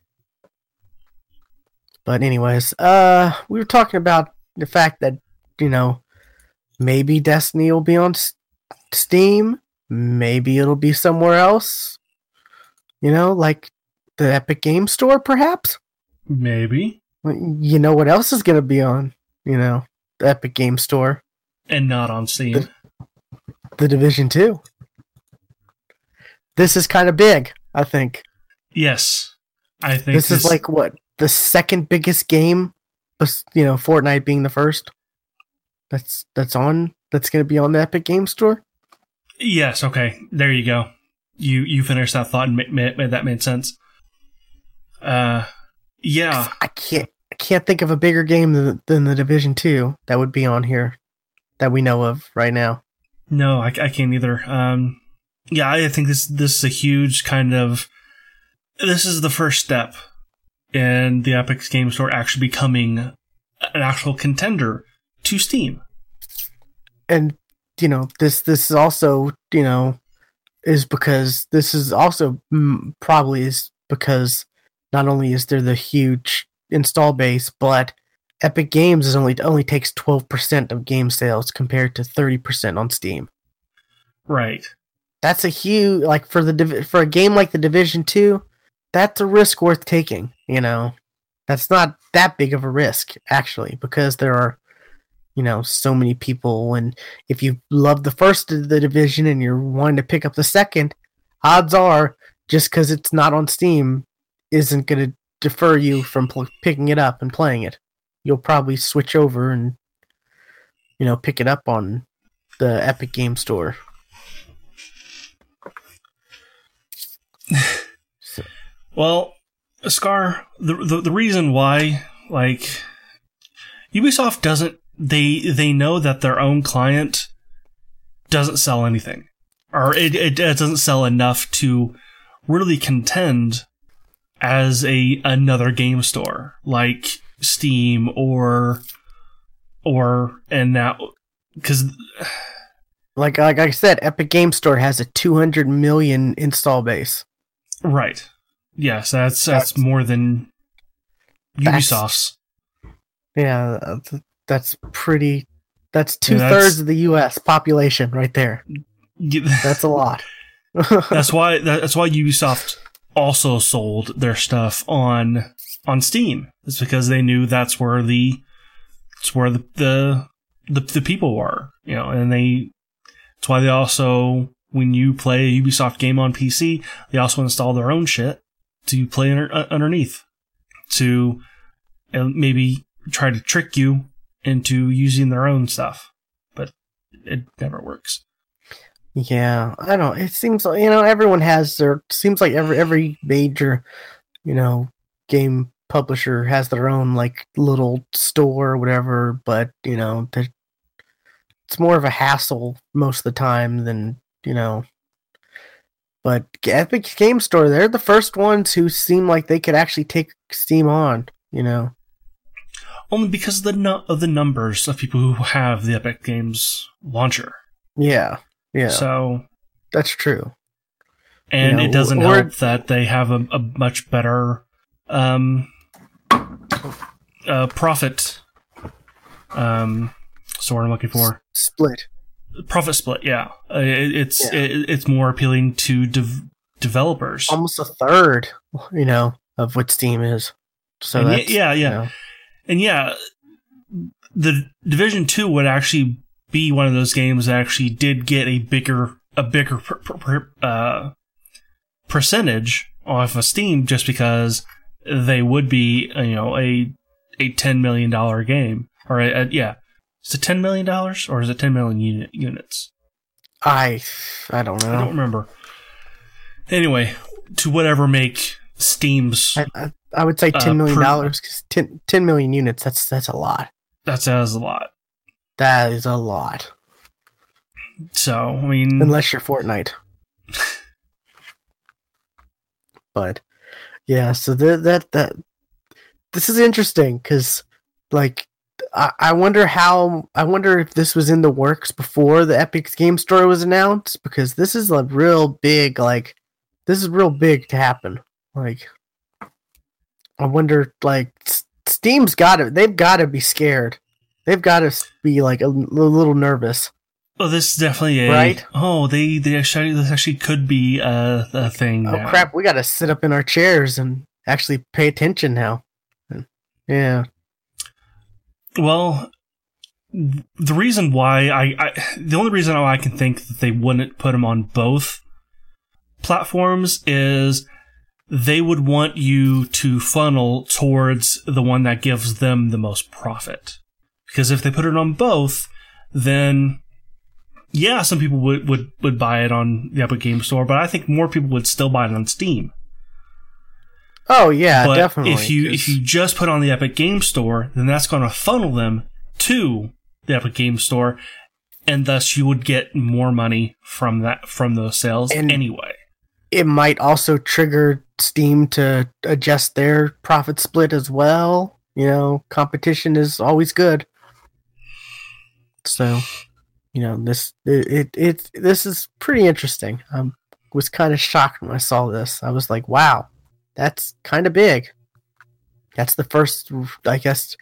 But anyways, uh, we were talking about the fact that you know maybe Destiny will be on S- Steam, maybe it'll be somewhere else. You know, like the Epic Game Store, perhaps.
Maybe.
You know what else is going to be on? You know, the Epic Game Store.
And not on Steam.
the Division Two. This is kind of big, I think.
yes. I think
This is like what the second biggest game, you know, Fortnite being the first. That's that's on. That's going to be on the Epic Game Store.
Yes, okay. There you go. You you finished that thought and made, made, that made sense. Uh yeah.
I can't. I can't think of a bigger game than, than the Division Two that would be on here that we know of right now.
No, I, I can't either. Um, yeah, I think this this is a huge kind of. This is the first step in the Epic Game Store actually becoming an actual contender to Steam.
and you know this this is also you know is because this is also mm, probably is because not only is there the huge install base but epic games is only only takes 12% of game sales compared to 30% on steam
Right.
That's a huge like for the for a game like the division 2 that's a risk worth taking you know? That's not that big of a risk actually because there are you know so many people and if you love the first of the division and you're wanting to pick up the second odds are just because it's not on steam isn't going to defer you from pl- picking it up and playing it. You'll probably switch over and you know pick it up on the epic game store
Well, Scar, the, the the reason why like Ubisoft doesn't they they know that their own client doesn't sell anything, or it it, it doesn't sell enough to really contend as a another game store like Steam or or and now because
like like I said, Epic Game Store has a 200 million install base.
Right yes that's that's,
That's-
more than Ubisoft's.
Yeah, that's, pretty. That's
Yeah,
two
that's-
thirds of the U.S. population right there. That's a lot.
that's why that's why Ubisoft also sold their stuff on on Steam. It's because they knew that's where the it's where the the the, the people were, you know, and they that's why they also when you play a Ubisoft game on PC, they also install their own shit to play under, uh, underneath to uh, maybe try to trick you into using their own stuff, but it never works.
yeah, I don't. It seems like you know everyone has their. Seems like every every major, you know, game publisher has their own like little store or whatever. But you know, it's more of a hassle most of the time than you know. But Epic Game Store, they're the first ones who seem like they could actually take Steam on. You know,
only because of the nu- of the numbers of people who have the Epic Games launcher.
yeah, yeah,
So,
that's true.
and
You know,
it doesn't
or-
help that they have a, a much better um, uh, profit. Um, word I'm looking for?
Split.
Profit split. Yeah, Uh, it, it's
Yeah.
It, it's more appealing to dev- developers.
almost a third, you know, of what Steam is. So
And y- yeah, yeah.
you know,
And yeah, the Division Two would actually be one of those games that actually did get a bigger a bigger per, per, per- uh, percentage off of Steam just because they would be uh, you know a a ten million dollar game or a, a- yeah. Is it ten million dollars or is it ten million unit, units?
I I don't know.
I don't remember. Anyway, to whatever make Steam's
I, I, I would say
Uh,
ten million dollars because 10, 10 million units. That's that's a lot.
that says a lot.
That is a lot.
So I mean,
Unless you're Fortnite. but yeah, so that that that this is interesting because like I, I wonder how I wonder if this was in the works before the Epic Game Store was announced because this is a real big like this is real big to happen. Like I wonder like Steam's got to they've got to be scared. They've got to be like a little nervous.
oh, this is definitely a
Right?
Oh, they they actually this actually could be a, a thing.
Oh
now.
crap, we got to sit up in our chairs and actually pay attention now. Yeah.
Well, the reason why I, I the only reason why I can think that they wouldn't put them on both platforms is they would want you to funnel towards the one that gives them the most profit. Because if they put it on both, then yeah, some people would, would, would buy it on the Epic Game Store, but I think more people would still buy it on Steam.
Oh yeah,
but
definitely.
if you
'cause-
if you just put on the Epic Game Store, then that's going to funnel them to the Epic Game Store, and thus you would get more money from that from those sales
And-
anyway.
it might also trigger Steam to adjust their profit split as well. You know, competition is always good. So, you know, this it it, it this is pretty interesting. I was kind of shocked when I saw this. I was like, "Wow, that's kind of big." That's the first, I guess.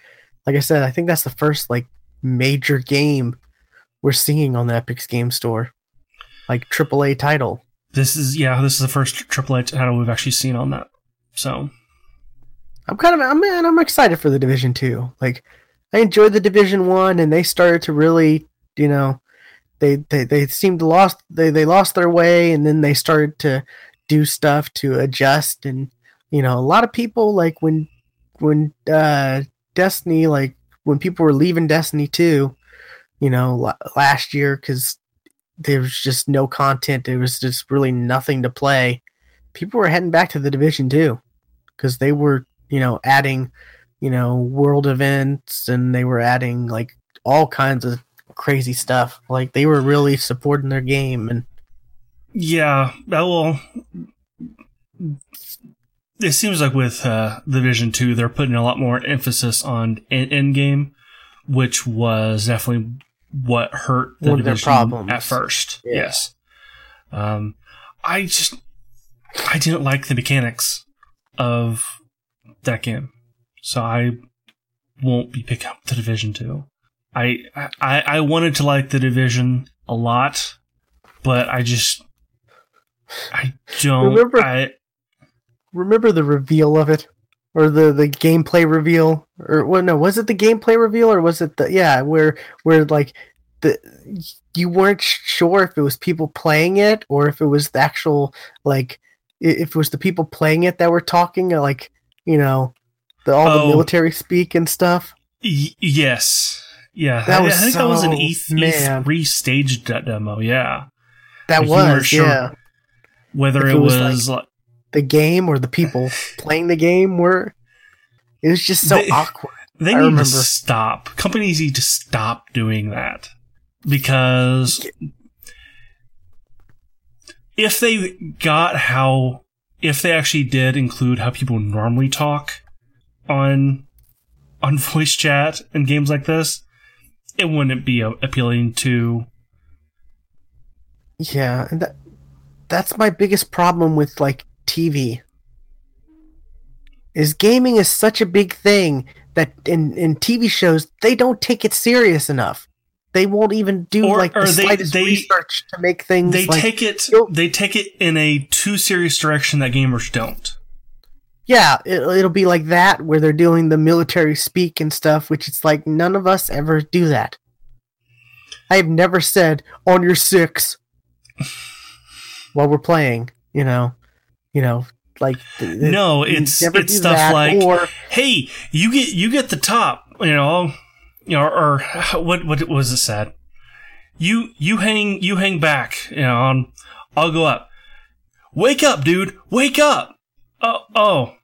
Like I said, I think that's the first like major game we're seeing on the Epic's Game Store, like AAA title.
This is yeah, this is the first AAA title we've actually seen on that. So
I'm kind of I'm man, I'm excited for the Division Two. Like I enjoyed the Division One, and they started to really, you know, they they they seemed lost they they lost their way, and then they started to do stuff to adjust, and you know, a lot of people like when when uh Destiny like when people were leaving Destiny Two, you know, la- last year because there was just no content, there was just really nothing to play. People were heading back to the Division Two because they were you know, adding, you know, world events and they were adding like all kinds of crazy stuff. Like they were really supporting their game and
yeah, will. It seems like with uh, Division Two, they're putting a lot more emphasis on end, game, which was definitely what hurt the
One of their problems.
at first.
Yeah.
Yes, um, I just I didn't like the mechanics of that game, so I won't be picking up the Division Two. I I I wanted to like the Division a lot, but I just I don't.
Remember-
I
remember the reveal of it or the the gameplay reveal or well no was it the gameplay reveal or was it the yeah where where like the you weren't sure if it was people playing it or if it was the actual like if it was the people playing it that were talking uh, like you know the all
Oh.
the military speak and stuff
Y- yes. Yeah.
That
I,
was
I think that was an
so-
E. E3 staged demo. Yeah.
that
Like, you
was
sure
yeah
Whether
If
it
it was,
was, like,
the game or the people playing the game were it was just so
They-
awkward
they
I
need
remember.
to stop. Companies need to stop doing that because if they got how, if they actually did include how people normally talk on on voice chat and games like this, it wouldn't be appealing to
Yeah, and that that's my biggest problem with like TV. Is gaming is such a big thing that in in TV shows they don't take it serious enough. They won't even do
Or-
like the
they-
slightest
they-
research to make things
they
like
take it they take it in a too serious direction that gamers don't.
yeah, it, it'll be like that where they're doing the military speak and stuff, which it's like none of us ever do that. I've never said on your six while we're playing, you know, you know, like th-
No, it's it's stuff
that,
like
or
hey, you get you get the top, you know, you know, or what what was it said? You you hang you hang back, you know, on, I'll go up. Wake up, dude! Wake up! Oh, oh.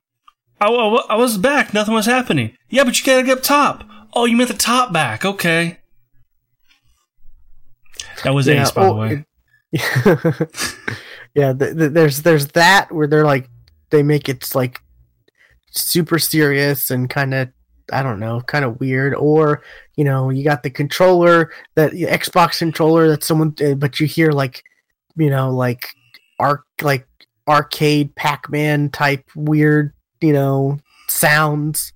I, I, I was back. Nothing was happening. Yeah, but you gotta get up top. Oh, you meant the top back. Okay. That was
Yeah,
Ace, by the way.
yeah, th- th- there's there's that where they're like they make it like super serious and kind of I don't know, kind of weird. Or you know, you got the controller that Xbox controller that someone, uh, but you hear like you know like arc like arcade Pac-Man type weird you know sounds.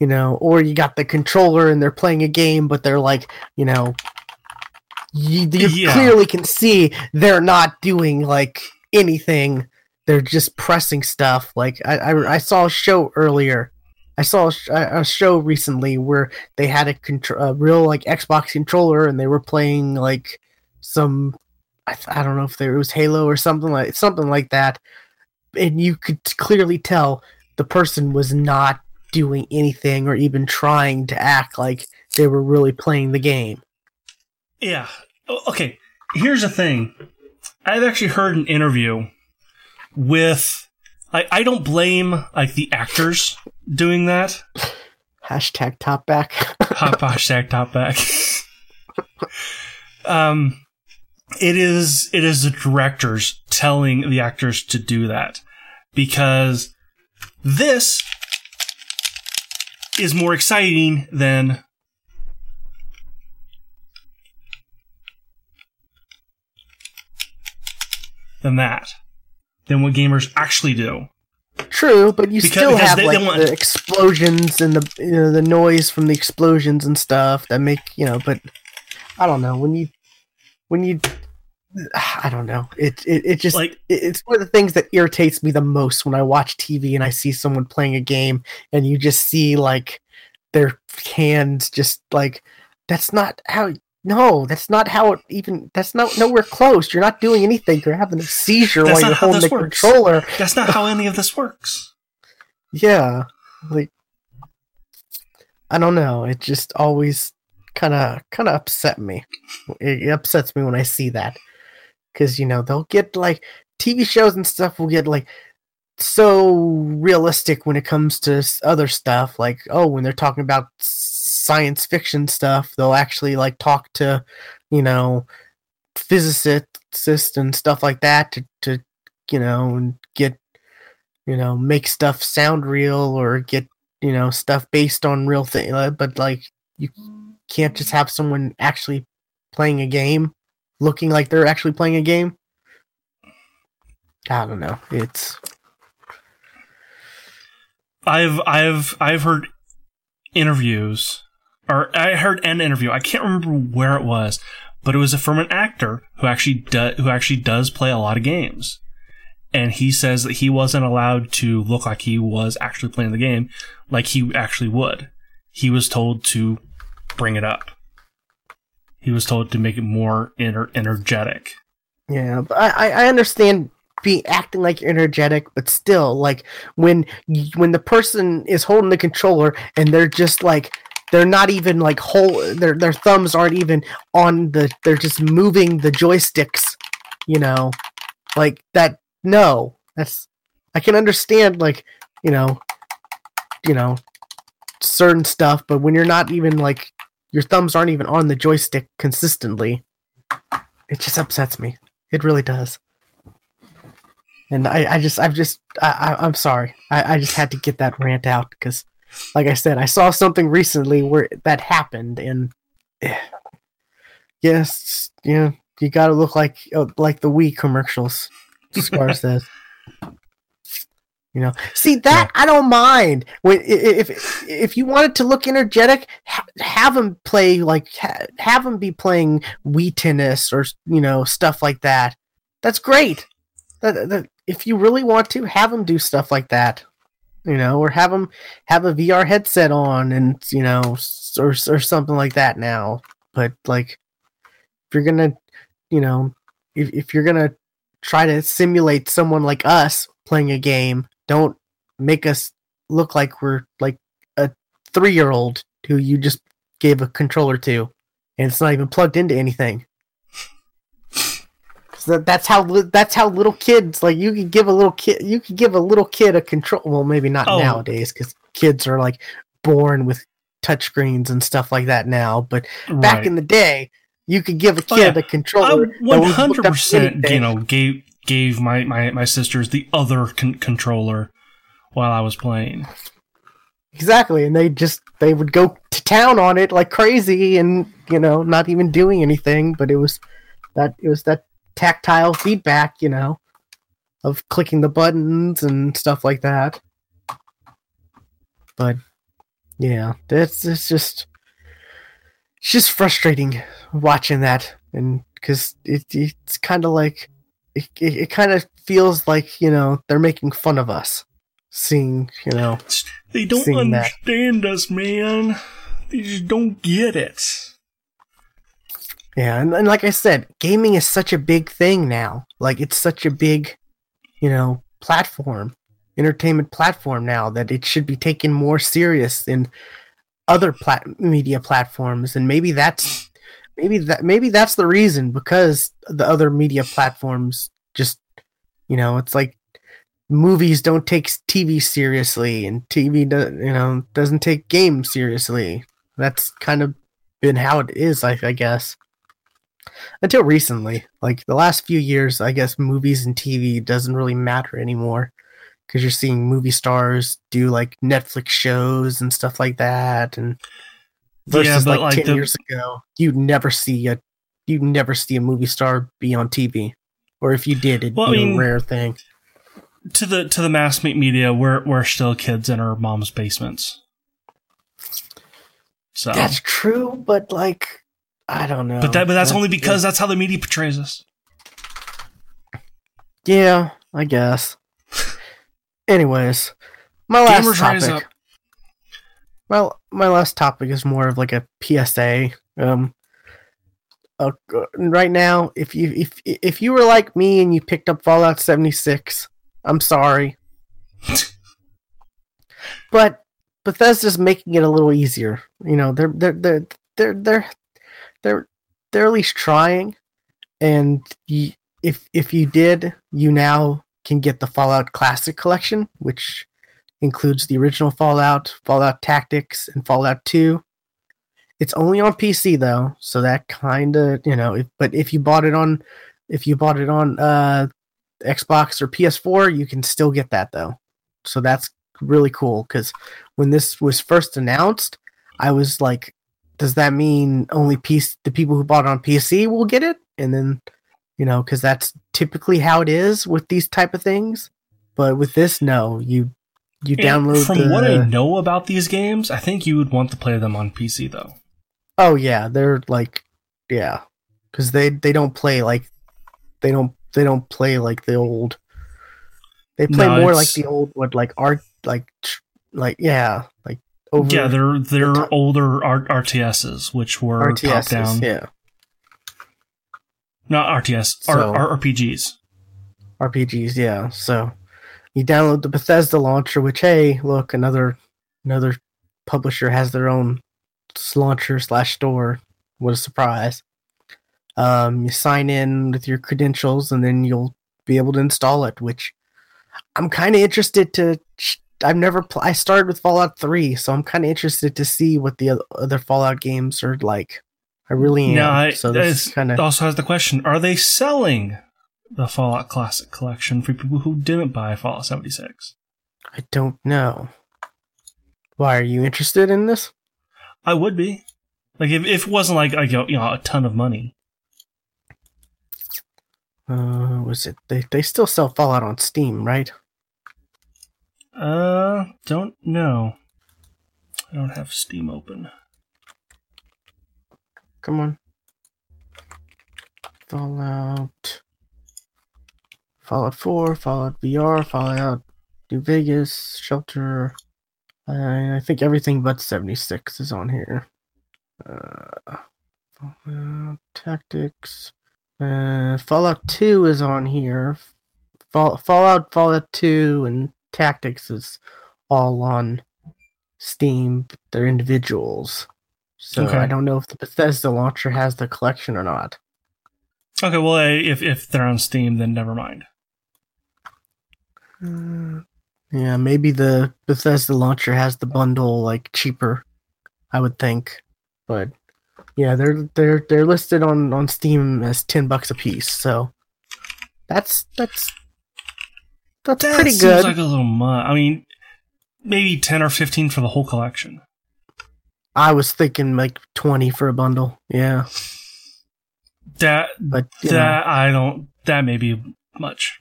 You know, or you got the controller and they're playing a game, but they're like, you know, you, you
Yeah.
clearly can see they're not doing like anything. They're just pressing stuff. Like I, I, I saw a show earlier. I saw a, sh- a show recently where they had a, contr- a real like Xbox controller and they were playing like some I, th- I don't know if there it was Halo or something like something like that, and you could clearly tell the person was not doing anything or even trying to act like they were really playing the game.
Yeah. Okay. Here's the thing. I've actually heard an interview with. I, I don't blame like the actors doing that.
Hashtag top back.
Hot hashtag top back. um, it is it is the directors telling the actors to do that because this is more exciting than than that than what gamers actually do.
True, but you
Because-
still
because
have
they-
like
they want-
the explosions and the you know, the noise from the explosions and stuff that make you know. But I don't know when you when you I don't know it it, it just
Like
it- it's one of the things that irritates me the most when I watch TV and I see someone playing a game and you just see like their hands just like that's not how no that's not how it even that's not nowhere close. You're not doing anything. You're having a seizure
That's
while you're holding the
works.
controller.
That's not how any of this works.
yeah like i don't know. It just always kind of kind of upset me. It, it upsets me when i see that. Because you know they'll get like tv shows and stuff will get like so realistic when it comes to other stuff. Like oh when they're talking about science fiction stuff. They'll actually like talk to you know physicists and stuff like that to, to you know and get you know make stuff sound real or get you know stuff based on real thing uh, but like you can't just have someone actually playing a game looking like they're actually playing a game. I don't know. It's
I've I've I've heard interviews, or I heard an interview. I can't remember where it was, but it was from an actor who actually who actually does play a lot of games, and he says that he wasn't allowed to look like he was actually playing the game, like he actually would. He was told to bring it up. He was told to make it more ener- energetic.
Yeah, I I understand be acting like you're energetic, but still, like when when the person is holding the controller and they're just like they're not even like whole their their thumbs aren't even on the they're just moving the joysticks, you know, like that. No, that's I can understand like you know, you know, certain stuff, but when you're not even like your thumbs aren't even on the joystick consistently, it just upsets me. It really does. And I, I just, I've just, I, I, I'm sorry. I, I just had to get that rant out because, like I said, I saw something recently where that happened, and eh, yes, yeah, you got to look like uh, like the Wii commercials. Scar says. You know, see that I don't mind. When if if you wanted to look energetic, ha- have him play like ha- have him be playing Wii tennis or you know stuff like that. That's great. That, that, if you really want to, have him do stuff like that. You know, or have him have a VR headset on and you know or or something like that. Now, but like if you're gonna, you know, if if you're gonna try to simulate someone like us playing a game, don't make us look like we're like a three year old who you just gave a controller to and it's not even plugged into anything. That's how that's how little kids like you could give a little kid you could give a little kid a control. Well, maybe not
Oh.
nowadays because kids are like born with touchscreens and stuff like that now. But back in the day, you could give a
Oh,
kid
yeah.
a controller.
One hundred percent, you know, gave gave my my my sisters the other con- controller while I was playing.
Exactly, and they just they would go to town on it like crazy, and you know, not even doing anything. But it was that it was that tactile feedback, you know, of clicking the buttons and stuff like that. But yeah, that's it's just it's just frustrating watching that, and because it, it's kind of like it, it, it kind of feels like you know they're making fun of us, seeing you know
They don't
Seeing that.
understand us, man. They just don't get it.
Yeah, and, and like I said, gaming is such a big thing now. Like it's such a big, you know, platform, entertainment platform now that it should be taken more serious than other plat- media platforms. And maybe that's maybe that maybe that's the reason because the other media platforms just, you know, it's like movies don't take TV seriously and TV do, you know doesn't take games seriously. That's kind of been how it is, I, I guess until recently. Like the last few years i guess movies and tv doesn't really matter anymore because you're seeing movie stars do like netflix shows and stuff like that and versus
but,
like,
like,
10
the-
years ago you'd never see a you'd never see a movie star be on tv or if you did it'd
Well, I
be
mean-
a rare thing.
To the to the mass media, we're we're still kids in our mom's basements. So,
that's true but like i don't know
but that but that's only
That's-
because that's how the media portrays us.
yeah i guess anyways my last
Gamers
topic. Well, my last topic is more of like a PSA. Um, uh, right now, if you if if you were like me and you picked up Fallout seventy six, I'm sorry, but Bethesda's making it a little easier. You know, they're they're they're they're they're they're, they're at least trying, and if if you did, you now can get the Fallout Classic Collection, which includes the original Fallout, Fallout Tactics, and Fallout 2. It's only on PC though, so that kind of, you know, if, but if you bought it on if you bought it on uh Xbox or PS4, you can still get that though. So that's really cool cuz when this was first announced, I was like does that mean only PC the people who bought it on PC will get it? And then you know, cuz that's typically how it is with these type of things. But with this no, you you
And
download
from
the,
what I know about these games, I think you would want to play them on PC though.
Oh yeah, they're like yeah, because they they don't play like they don't they don't play like the old. They play
No,
more like the old what like art like like yeah like over
yeah, they're they're
top-
older R- RTSs, which were top down,
Yeah,
not RTS,
So-
R- RPGs.
RPGs. Yeah, so you download the Bethesda launcher, which hey, look another another publisher has their own launcher slash store. What a surprise! Um, you sign in with your credentials, and then you'll be able to install it. Which I'm kind of interested to. I've never. Pl- I started with Fallout Three, so I'm kind of interested to see what the other Fallout games are like. I really am.
Now, I,
so this kind of.
also has the question: Are they selling the Fallout Classic Collection for people who didn't buy Fallout 76?
I don't know. Why are you interested in this?
I would be. Like if, if it wasn't like, like you know a ton of money.
Uh, was it? They they still sell Fallout on Steam, right?
Uh, don't know. I don't have Steam open.
Come on. Fallout. Fallout 4, Fallout VR, Fallout New Vegas, Shelter. I, I think everything but 76 is on here. Uh, Fallout Tactics. Uh, Fallout 2 is on here. Fall, Fallout, Fallout 2, and Tactics is all on Steam. They're individuals. So
Okay.
I don't know if the Bethesda launcher has the collection or not.
Okay, well, if if they're on Steam, then never mind.
Uh, yeah, maybe the Bethesda launcher has the bundle like cheaper. I would think, but yeah, they're they're they're listed on on Steam as ten bucks a piece. So that's that's that's
That
pretty
seems
good.
like a little much. I mean, maybe ten or fifteen for the whole collection.
I was thinking like twenty for a bundle. Yeah,
That
but you know,
that I don't. That may be much.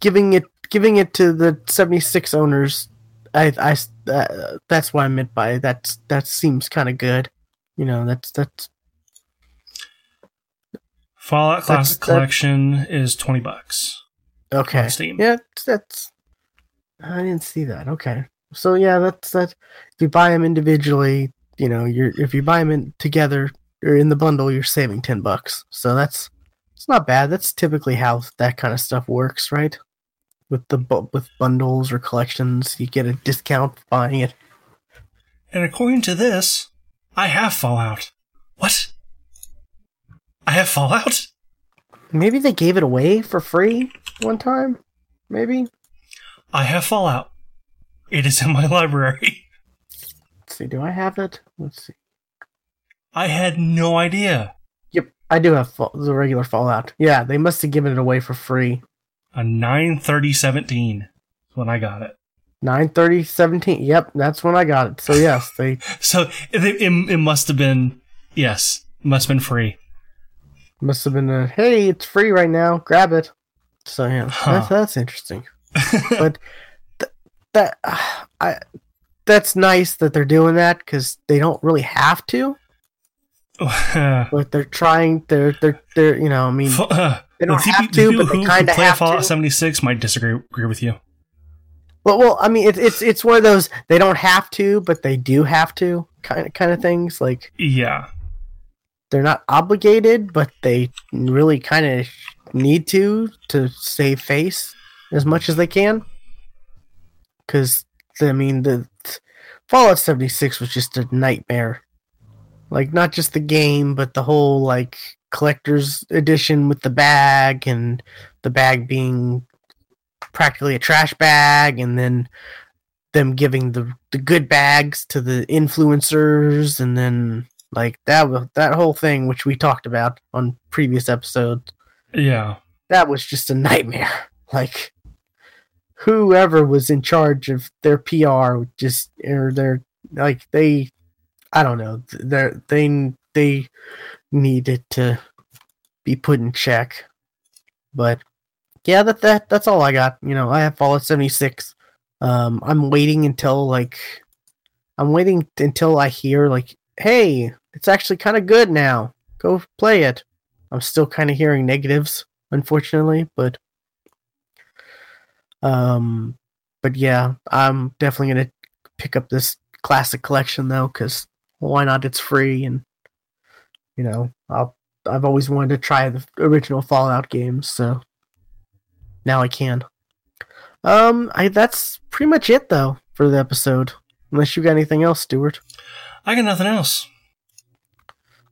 giving it giving it to the seventy six owners, I I uh, that's what I meant by that's that seems kind of good. You know, that's that's
Fallout Classic
that-
Collection is twenty bucks.
Okay.
Steam.
Yeah, that's, that's I didn't see that. Okay, so yeah, that's that. If you buy them individually, you know, you're if you buy them in together or in the bundle, you're saving ten bucks. So that's it's not bad. That's typically how that kind of stuff works, right? With the bu- with bundles or collections, you get a discount buying it.
And according to this, I have Fallout. What? I have Fallout?
Maybe they gave it away for free one time. Maybe.
I have Fallout. It is in my library.
Let's see. Do I have it? Let's see.
I had no idea.
Yep, I do have fall- the regular Fallout. Yeah, they must have given it away for free.
A 93017 is when I got it.
Nine thirty seventeen. Yep, that's when I got it. So yes, they
So it, it, it must have been, yes, must have been free.
Must have been a hey, it's free right now. Grab it. So yeah,
Huh.
that's that's interesting. but th- that uh, I that's nice that they're doing that because they don't really have to, but they're trying. They're they're they're you know I mean
uh,
they don't
the
have
people-
to, but they
who
kind of
play
have
Fallout
to.
76 might disagree agree with you.
Well, well, I mean, it's it's it's one of those they don't have to, but they do have to kind of kind of things. Like
Yeah.
They're not obligated, but they really kind of need to to save face as much as they can. Because I mean, the Fallout seventy six was just a nightmare. Like not just the game, but the whole like collector's edition with the bag and the bag being practically a trash bag, and then them giving the the good bags to the influencers, and then like that that whole thing which we talked about on previous episodes.
Yeah.
That was just a nightmare. Like whoever was in charge of their PR just or their like they I don't know they they they needed to be put in check. But yeah, that that that's all I got. You know, I have Fallout 76. Um I'm waiting until like I'm waiting until I hear like hey, it's actually kind of good now. Go play it. I'm still kind of hearing negatives, unfortunately, but um, but yeah, I'm definitely gonna pick up this classic collection though, because why not? It's free, and you know, I'll I've always wanted to try the original Fallout games, so now I can. Um, I that's pretty much it though for the episode. Unless you got anything else, Stuart.
I got nothing else.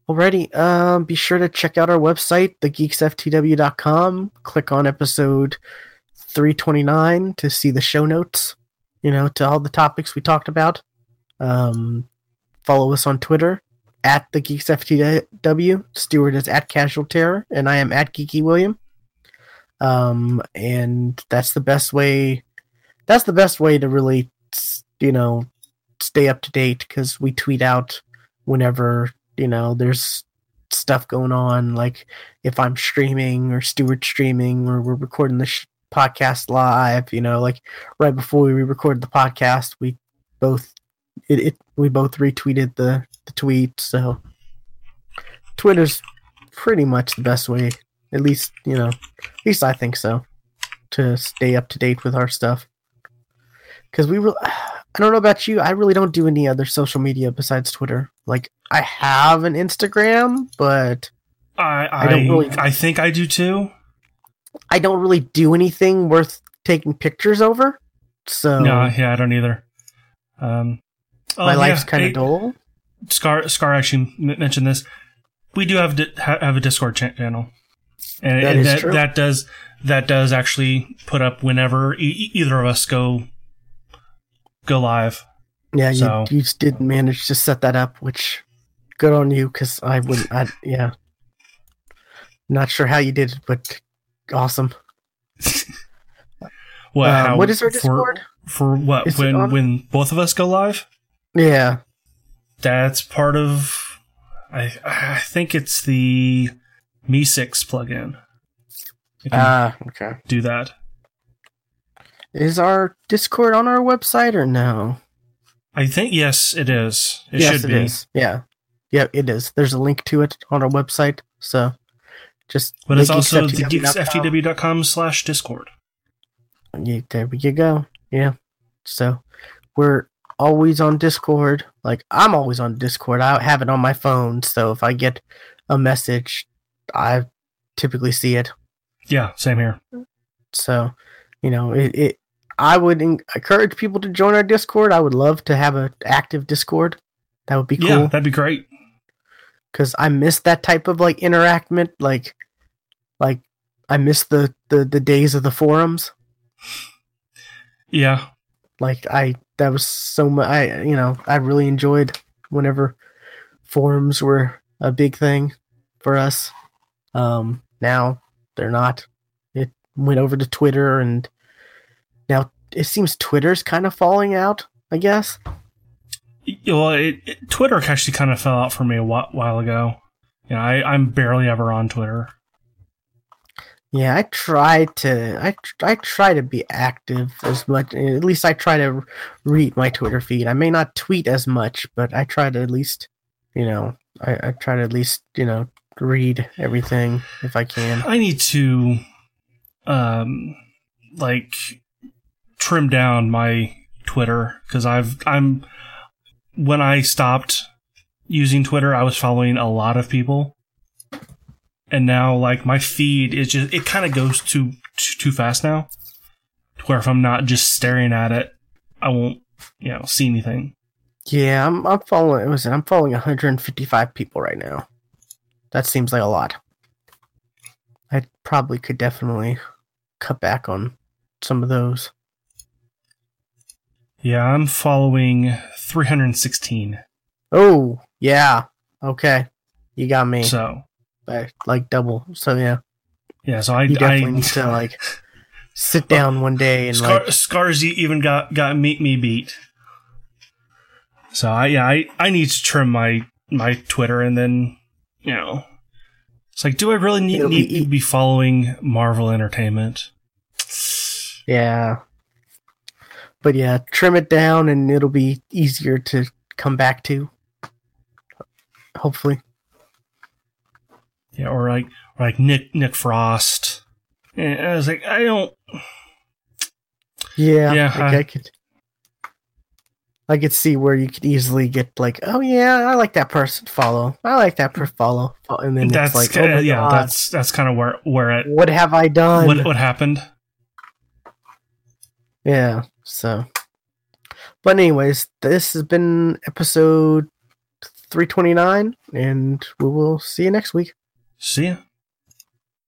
Alrighty, um, be sure to check out our website, thegeeksftw.com. Click on episode 329 to see the show notes, you know, to all the topics we talked about. Um, follow us on Twitter at thegeeksftw. Stuart is at Casual Terror, and I am at Geeky William. Um, and that's the best way. That's the best way to really, you know, stay up to date because we tweet out whenever you know there's stuff going on like if i'm streaming or stuart streaming or we're recording the sh- podcast live you know like right before we recorded the podcast we both it, it we both retweeted the the tweet so twitter's pretty much the best way at least you know at least i think so to stay up to date with our stuff because we were I don't know about you. I really don't do any other social media besides Twitter. Like I have an Instagram, but
I I,
I don't really-
I think I do too.
I don't really do anything worth taking pictures over. So
No, yeah, I don't either. Um, oh,
my life's
yeah,
kind of dull.
Scar Scar actually mentioned this. We do have di- have a Discord channel. and
That
that, that does that does actually put up whenever e- either of us go go live.
Yeah, you,
So-
you just didn't manage to set that up, which good on you because I wouldn't. I, yeah, not sure how you did it, but awesome.
What?
Uh,
how-
what is our Discord?
for what?
Is
when when both of us go live?
Yeah,
That's part of. I I think it's the MEE6 plugin.
Ah, okay.
do that.
Is our Discord on our website or no?
I think yes, it is. It
yes,
should
it
be.
is. Yeah, yeah, it is. There's a link to it on our website, so just.
But it's also the
geeksftw.com.
geeksftw.com slash discord.
Yeah, there you go. Yeah. So we're always on Discord. Like I'm always on Discord. I have it on my phone, so if I get a message, I typically see it.
Yeah, same here.
So, you know, it, it I would en- encourage people to join our Discord. I would love to have an active Discord. That would be
Yeah,
cool
that'd be great.
Because I miss that type of like interactment. Like, like I miss the the the days of the forums.
Yeah,
like i that was so much i you know i really enjoyed whenever forums were a big thing for us um now they're not it went over to twitter and now it seems twitter's kind of falling out i guess
well, it, it- Twitter actually kind of fell out for me a whi- while ago. You know, I, I'm barely ever on Twitter.
yeah i try to i tr- i try to be active as much at least i try to read my twitter feed i may not tweet as much but i try to at least you know i, I try to at least you know read everything if i can
I need to, um, like, trim down my Twitter because I've I'm when I stopped using Twitter, I was following a lot of people, and now like my feed is just it kind of goes too too too fast now. To where if I'm not just staring at it, I won't you know see anything.
Yeah, I'm I'm following. It? I'm following 155 people right now. That seems like a lot. I probably could definitely cut back on some of those.
Yeah, I'm following 316.
Oh, yeah. Okay, you got me.
So
by, like double. So yeah,
yeah, so I
you definitely
I
need to like sit oh, down one day and
Scar-
like.
Scars even got got me me beat. So I yeah I, I need to trim my my Twitter and then you know it's like do I really need,
be
need
e-
to be following Marvel Entertainment?
Yeah. But yeah, trim it down and it'll be easier to come back to. Hopefully.
Yeah, or like or like Nick Nick Frost. And I was like I don't
Yeah,
Yeah,
like
I-
I, could. I could see where you could easily get like, oh yeah, I like that person. Follow. I like that person. Follow. And then
that's
it's like, oh
yeah
God,
that's that's kind of where where it
what have I done?
what what happened.
Yeah. So, but anyways, this has been episode three twenty nine, and we will see you next week.
See ya.